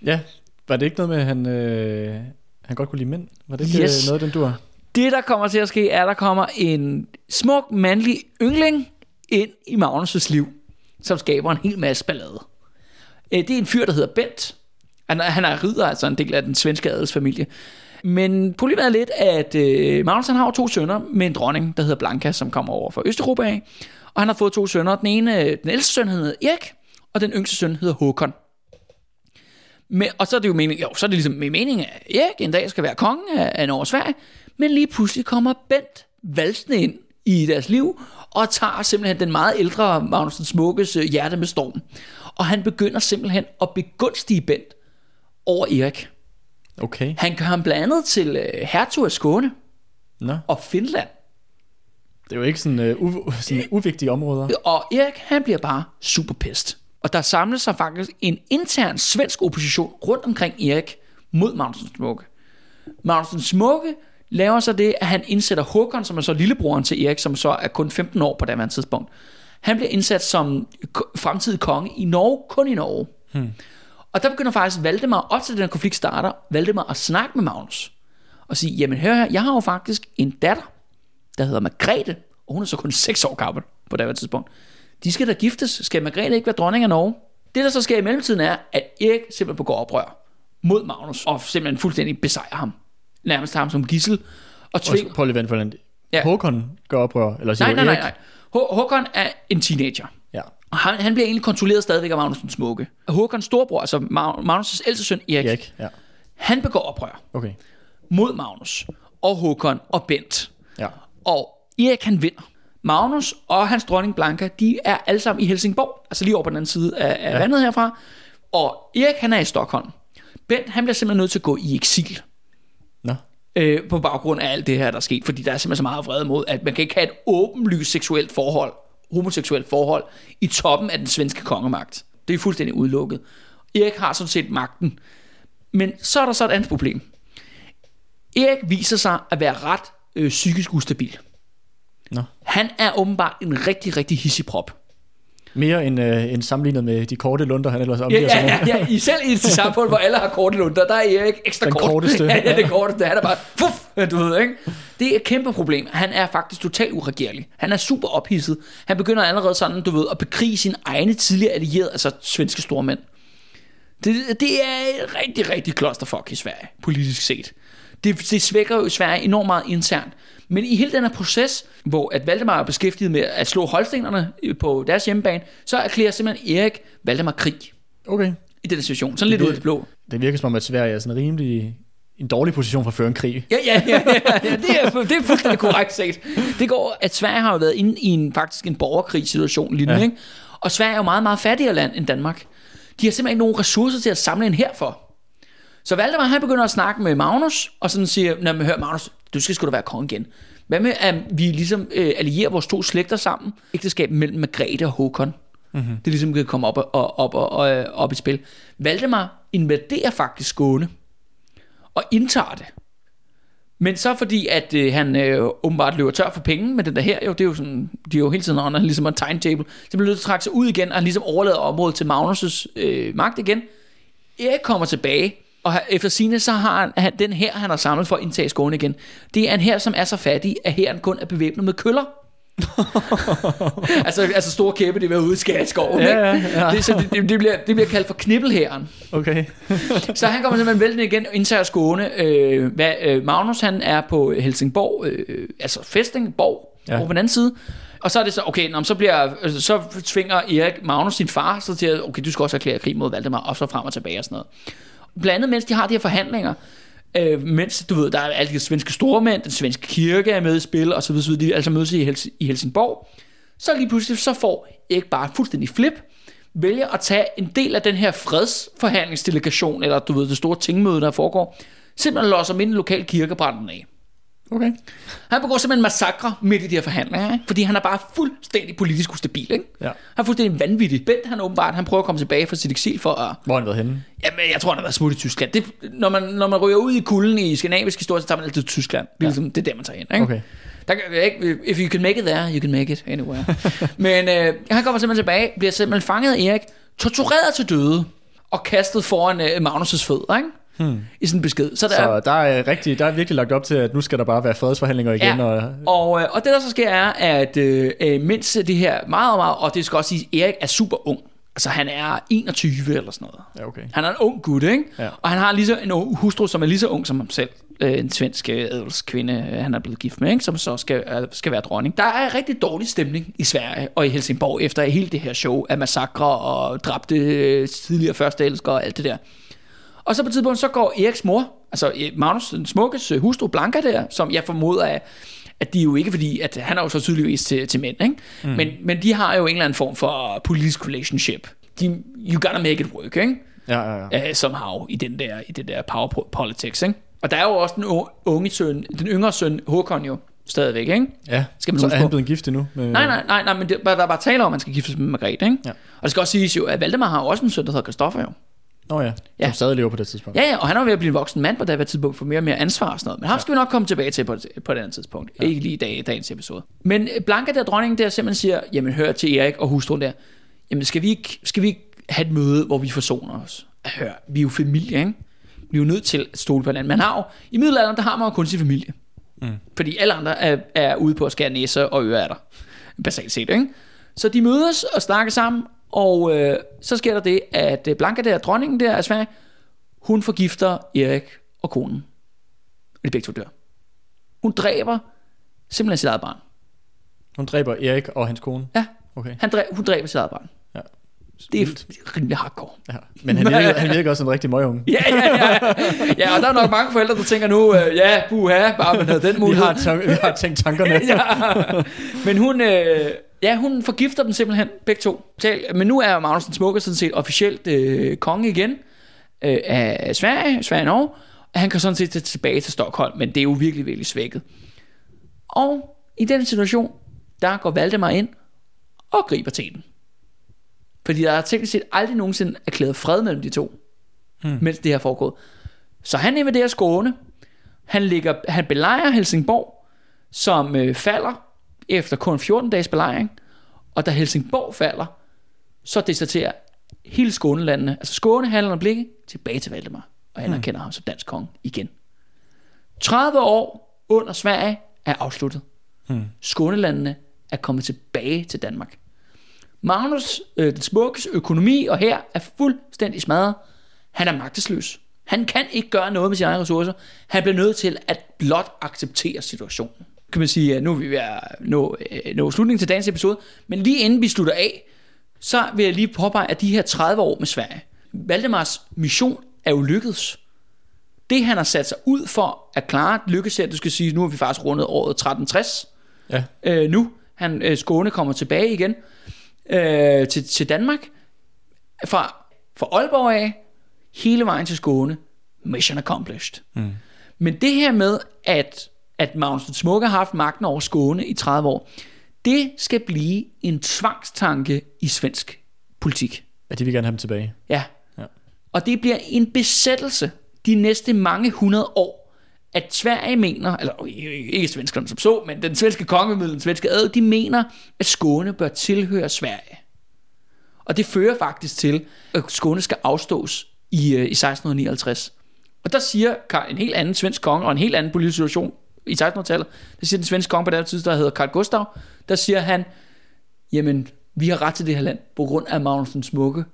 Ja, var det ikke noget med, at han, øh, han godt kunne lide mænd? Var det ikke Yes. yes. noget, den du har? Det, der kommer til at ske, er, at der kommer en smuk, mandlig yngling ind i Magnus' liv, som skaber en hel masse ballade. Øh, det er en fyr, der hedder Bent. Han er, han er ridder, altså en del af den svenske adelsfamilie. Men problemet er lidt, at øh, Magnus han har jo to sønner med en dronning, der hedder Blanka, som kommer over fra Østeuropa af. Og han har fået to sønner. Den ene, øh, den ældste søn hedder Erik, og den yngste søn hedder Håkon. Men, og så er det jo meningen, jo, så er det ligesom med meningen, at Erik en dag skal være konge af, af Norge og Sverige, men lige pludselig kommer Bent valsende ind i deres liv, og tager simpelthen den meget ældre Magnus den Smukkes øh, hjerte med storm. Og han begynder simpelthen at begunstige Bent over Erik. Okay. Han gør ham blandt andet til øh, hertug af Skåne Nå, og Finland. det er jo ikke sådan, uh, u- sådan uvigtige områder. Og Erik, han bliver bare super pest. Og der samler sig faktisk en intern svensk opposition rundt omkring Erik mod Smukke. Magnus den Smukke laver så det, at han indsætter Håkon, som er så lillebroren til Erik, som så er kun 15 år på det tidspunkt. Han bliver indsat som fremtidig konge i Norge, kun i Norge. Hmm. Og der begynder faktisk Valdemar, op til den her konflikt starter, Valdemar at snakke med Magnus. Og sige, jamen hør her, jeg har jo faktisk en datter, der hedder Margrethe, og hun er så kun 6 år gammel på det her tidspunkt. De skal da giftes. Skal Margrethe ikke være dronning af Norge? Det, der så sker i mellemtiden, er, at Erik simpelthen begår oprør mod Magnus, og simpelthen fuldstændig besejrer ham. Nærmest tager ham som gissel, og tvinger... prøv lige for den. Ja. Håkon gør oprør, eller siger Nej, nej, nej, nej. Hå- Håkon er en teenager. Ja. Og han, han bliver egentlig kontrolleret stadigvæk af Magnus den Smukke. Håkons storebror, altså Ma- Magnus' ældste søn Erik, Erik, ja. han begår oprør Okay. mod Magnus og Håkon og Bent. Ja. Og Erik han vinder. Magnus og hans dronning Blanka, de er alle sammen i Helsingborg, altså lige over på den anden side af, af ja. vandet herfra. Og Erik han er i Stockholm. Bent han bliver simpelthen nødt til at gå i eksil Nå. øh, på baggrund af alt det her, der er sket, fordi der er simpelthen så meget vrede mod, at man kan ikke have et åbenlyst seksuelt forhold, homoseksuelt forhold, i toppen af den svenske kongemagt. Det er fuldstændig udelukket. Erik har sådan set magten. Men så er der så et andet problem. Erik viser sig at være ret øh, psykisk ustabil. Nå. Han er åbenbart en rigtig, rigtig hissigprop. Mere end, øh, end sammenlignet med de korte lunder, han ellers Ja, omgiver sig ja, med. ja, ja. I selv i et samfund, hvor alle har korte lunder, der er Erik ekstra Den kort. korteste. Ja, ja, det korteste. Han er bare, fuff, du ved, ikke? Det er et kæmpe problem. Han er faktisk totalt uregerlig. Han er super ophidset. Han begynder allerede sådan, du ved, at bekrige sine egne tidligere allierede, altså svenske stormænd. Det, det er et rigtig, rigtig klosterfuck i Sverige, politisk set. Det, det svækker jo Sverige enormt meget internt. Men i hele den her proces, hvor at Valdemar er beskæftiget med at slå holstenerne på deres hjemmebane, så erklærer simpelthen Erik Valdemar krig Okay. i den situation. Sådan lidt ud af det blå. Det virker som om, at Sverige er sådan rimelig en dårlig position for at føre en krig. Ja, ja, ja, ja, ja det, er, det er fuldstændig korrekt set. Det går, at Sverige har jo været inde i en, faktisk en borgerkrigssituation lige nu, ja. Ja. ikke? Og Sverige er jo meget, meget fattigere land end Danmark. De har simpelthen ikke nogen ressourcer til at samle en her for. Så Valdemar han begynder at snakke med Magnus, og sådan siger, Nå, men hør Magnus, du skal sgu da være konge igen. Hvad med, at vi ligesom øh, allierer vores to slægter sammen? Ægteskab mellem Margrethe og Håkon. Mm-hmm. Det ligesom kan komme op, og, op, og, og, op i spil. Valdemar invaderer faktisk Skåne, og indtager det. Men så fordi, at øh, han øh, åbenbart løber tør for penge med den der her, jo, det er jo sådan, de er jo hele tiden under ligesom en timetable, så bliver nødt til at trække sig ud igen, og han ligesom overlader området til Magnus' øh, magt igen. Erik kommer tilbage, og efter sine så har han, han den her, han har samlet for at indtage Skåne igen. Det er en her, som er så fattig, at herren kun er bevæbnet med køller. altså, altså store kæppe, det vil ude i skoven. Ja, ja, ja. Det, så det, det, det, bliver, det bliver kaldt for knibbelhæren. Okay. Så han kommer simpelthen væltende igen og indtager Skåne. Øh, hvad, øh, Magnus han er på Helsingborg, øh, altså Festingborg, ja. På den anden side. Og så er det så, okay, nå, så, bliver, så tvinger Erik Magnus sin far så til at, okay, du skal også erklære krig mod Valdemar, og så frem og tilbage og sådan noget. Blandt andet, mens de har de her forhandlinger, øh, mens, du ved, der er alle de svenske stormænd, den svenske kirke er med i spil, og så videre, så videre, de altså mødes i, Hels- i Helsingborg, så lige pludselig så får ikke bare fuldstændig flip, vælger at tage en del af den her fredsforhandlingsdelegation, eller du ved, det store tingmøde, der foregår, simpelthen låser dem ind i lokal kirke af. Okay. Han begår simpelthen en massakre midt i de her forhandlinger, ikke? fordi han er bare fuldstændig politisk ustabil. Ikke? Ja. Han er fuldstændig vanvittig. Bent, han åbenbart, han prøver at komme tilbage fra sit eksil for at... Hvor har han været henne? Jamen, jeg tror, han har været smut i Tyskland. Det, når, man, når man ryger ud i kulden i skandinavisk historie, så tager man altid til Tyskland. Det er, ligesom, det er der, man tager ind. Ikke? Okay. Der, ikke, if you can make it there, you can make it anywhere. Men øh, han kommer simpelthen tilbage, bliver simpelthen fanget af Erik, tortureret til døde, og kastet foran øh, Magnus' fødder, ikke? Hmm. I sådan en besked. Så der, Så der er, rigtig, der er virkelig lagt op til, at nu skal der bare være fredsforhandlinger igen. Ja, Og, og, øh, og det der så sker er, at øh, øh, mens det her meget, meget, og det skal også sige, at Erik er super ung. Altså han er 21 eller sådan noget. ja, okay. Han er en ung gut, ikke? Ja. Og han har lige så en hustru, som er lige så ung som ham selv. Øh, en svensk adelskvinde, han er blevet gift med, ikke? som så skal, skal være dronning. Der er rigtig dårlig stemning i Sverige og i Helsingborg efter hele det her show af massakre og dræbte tidligere første elskere og alt det der. Og så på et tidspunkt, så går Eriks mor, altså øh, Magnus, den smukkes hustru Blanka der, som jeg formoder er, at de jo ikke fordi, at han er jo så tydeligvis til, til mænd, ikke? Mm. Men, men de har jo en eller anden form for politisk relationship. De, you gotta make it work, ikke? Ja, ja, ja. uh, somehow i den der i det der power po- politics, ikke? Og der er jo også den unge søn, den yngre søn Håkon jo stadigvæk, ikke? ja. Skal man så er han blevet gift endnu? Med, Nej, nej, nej, nej, men det, der er bare tale om, at man skal giftes med Margrethe, ikke? Ja. Og det skal også siges jo, at Valdemar har også en søn, der hedder Christoffer jo. Nå ja, Ja. som stadig lever på det tidspunkt. Ja, ja, og han jo ved at blive en voksen mand på det her tidspunkt, for mere og mere ansvar og sådan noget. Men ham skal vi nok komme tilbage til på, på et andet tidspunkt. Ja. Ikke lige i dag, dagens episode. Men øh, Blanka der, dronningen der, simpelthen siger, jamen hør til Erik og hustruen der, jamen skal vi ikke, skal vi ikke have et møde, hvor vi forsoner os? Hør, vi er jo familie, ikke? Vi er jo nødt til at stole på hinanden. Man har jo, i middelalderen, der har man jo kun sin familie. Mm. Fordi alle andre er, er ude på at skære næser og ører af dig. Basalt set, ikke? Så de mødes og snakker sammen, og øh, så sker der det, at øh, Blanka der, dronningen der af Sverige, hun forgifter Erik og konen. Og de begge to dør. Hun dræber simpelthen sit eget barn. Hun dræber Erik og hans kone. Ja, Okay. han dræber, hun dræber sit eget barn. Det er rimelig hardcore. Ja. Men han virker, han virker også en rigtig møgunge. Ja, ja, ja. Ja, og der er nok mange forældre, der tænker nu, øh, ja, buha, bare man havde den Vi mulighed. har, tæ- vi har tænkt tankerne. ja. Men hun, øh, ja, hun forgifter dem simpelthen, begge to. Men nu er Magnus den Smukke sådan set officielt øh, konge igen øh, af Sverige, Sverige og Norge. Og han kan sådan set tage tilbage til Stockholm, men det er jo virkelig, virkelig svækket. Og i den situation, der går Valdemar ind og griber til den. Fordi der er teknisk set aldrig nogensinde erklæret fred mellem de to, hmm. mens det her foregået. Så han invaderer Skåne. Han, ligger, han belejrer Helsingborg, som øh, falder efter kun 14 dages belejring. Og da Helsingborg falder, så deserterer hele Skånelandene, altså Skåne, Halland og Blikke, tilbage til Valdemar. Og anerkender hmm. ham som dansk konge igen. 30 år under Sverige er afsluttet. Hmm. Skånelandene er kommet tilbage til Danmark. Magnus, øh, den smukkes økonomi og her er fuldstændig smadret. Han er magtesløs. Han kan ikke gøre noget med sine egne ressourcer. Han bliver nødt til at blot acceptere situationen. Kan man sige, at nu er vi ved at nå, øh, nå slutningen til dagens episode. Men lige inden vi slutter af, så vil jeg lige påpege, at de her 30 år med Sverige, Valdemars mission er jo lykkedes. Det han har sat sig ud for at klare, lykkes her, du skal sige, nu har vi faktisk rundet året 1360 Ja. øh, nu. Han, øh, Skåne kommer tilbage igen øh, til, til Danmark. Fra, fra Aalborg af, hele vejen til Skåne. Mission accomplished. Mm. Men det her med, at, at Magnus Smukke har haft magten over Skåne i 30 år, det skal blive en tvangstanke i svensk politik. Ja, de vil gerne have dem tilbage. Ja. Ja. Og det bliver en besættelse de næste mange hundrede år, at Sverige mener, eller øh, ikke svenskerne som så, men den svenske kongemiddel, den svenske adel, de mener, at Skåne bør tilhøre Sverige. Og det fører faktisk til, at Skåne skal afstås i, øh, i 1659. Og der siger en helt anden svensk konge, og en helt anden politisk situation i 1600-tallet, der siger den svenske konge på det tidspunkt, der hedder Karl Gustav, der siger han, jamen, vi har ret til det her land, på grund af Magnus den Smukke,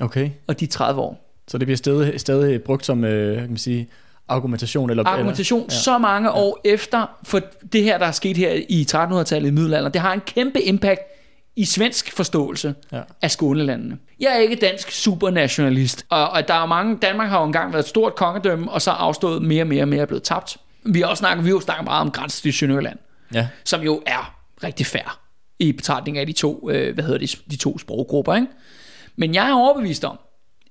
Okay. og de 30 år. Så det bliver stadig, stadig brugt som øh, kan man sige, argumentation? Eller, argumentation eller, ja. så mange år efter, for det her, der er sket her i 1300-tallet i middelalderen, det har en kæmpe impact i svensk forståelse Ja. af Skånelandene. Jeg er ikke dansk supernationalist, og, og der er mange, Danmark har jo engang været et stort kongedømme, og så afstået mere og mere og mere er blevet tabt. Vi har også snakket, vi har jo snakket meget om grænsen til Sønderjylland, Ja. som jo er rigtig fair i betragtning af de to, øh, hvad hedder det, de to sproggrupper. Ikke? Men jeg er overbevist om,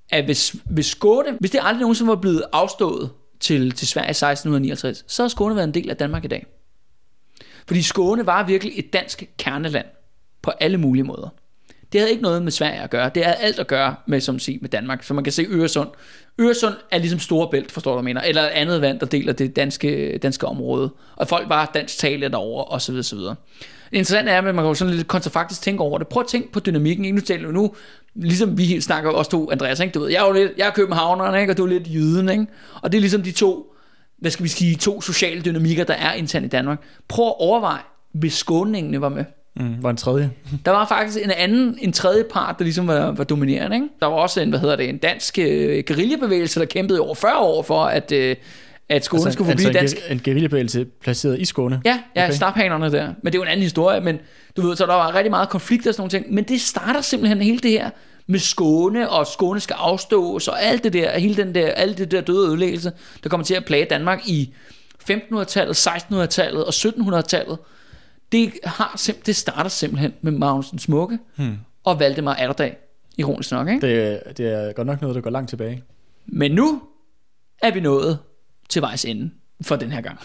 at hvis, hvis Skåne, hvis det aldrig nogensinde var blevet afstået til, til Sverige i 1659, så har Skåne været en del af Danmark i dag. Fordi Skåne var virkelig et dansk kerneland på alle mulige måder. Det havde ikke noget med Sverige at gøre. Det havde alt at gøre med, som sige, med Danmark. Så man kan se Øresund. Øresund er ligesom Storebælt, forstår du, hvad jeg mener. Eller andet vand, der deler det danske, danske område. Og folk var dansk tale derovre, og så videre, så videre. Det interessante er, at man kan jo sådan lidt kontrafaktisk tænke over det. Prøv at tænke på dynamikken. Ikke? Nu taler nu, ligesom vi snakker også to, Andreas, ikke? Du ved, jeg er jo lidt, jeg er københavneren, ikke? og du er lidt jyden, ikke? Og det er ligesom de to, hvad skal vi sige, to sociale dynamikker, der er internt i Danmark. Prøv at overveje, hvis skåningene var med. Mm, var en tredje. Der var faktisk en anden, en tredje part, der ligesom var, var dominerende. Ikke? Der var også en, hvad hedder det, en dansk øh, guerillabevægelse, der kæmpede over 40 år for, at, øh, at Skåne altså, skulle altså dansk. En, en guerillabevægelse placeret i Skåne? Ja, ja okay. snaphanerne der. Men det er jo en anden historie, men du ved, så der var rigtig meget konflikt og sådan nogle ting. Men det starter simpelthen hele det her med Skåne, og Skåne skal afstås, og alt det der, hele den der, alt det der døde ødelæggelse, der kommer til at plage Danmark i 1500-tallet, 1600-tallet og 1700-tallet. Det, har, sim- det starter simpelthen med Magnus den Smukke hmm. og Valdemar Atterdag, ironisk nok, ikke? Det, det er godt nok noget, der går langt tilbage. Men nu er vi nået til vejs ende for den her gang.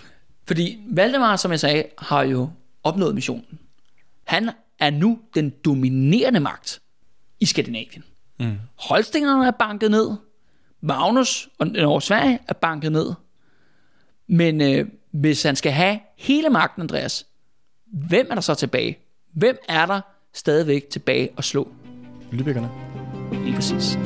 Fordi Valdemar, som jeg sagde, har jo opnået missionen. Han er nu den dominerende magt i Skandinavien. Mm. Holstingerne er banket ned. Magnus og, og Sverige er banket ned. Men øh, hvis han skal have hele magten, Andreas, hvem er der så tilbage? Hvem er der stadigvæk tilbage at slå? Lübeckerne. Lige præcis.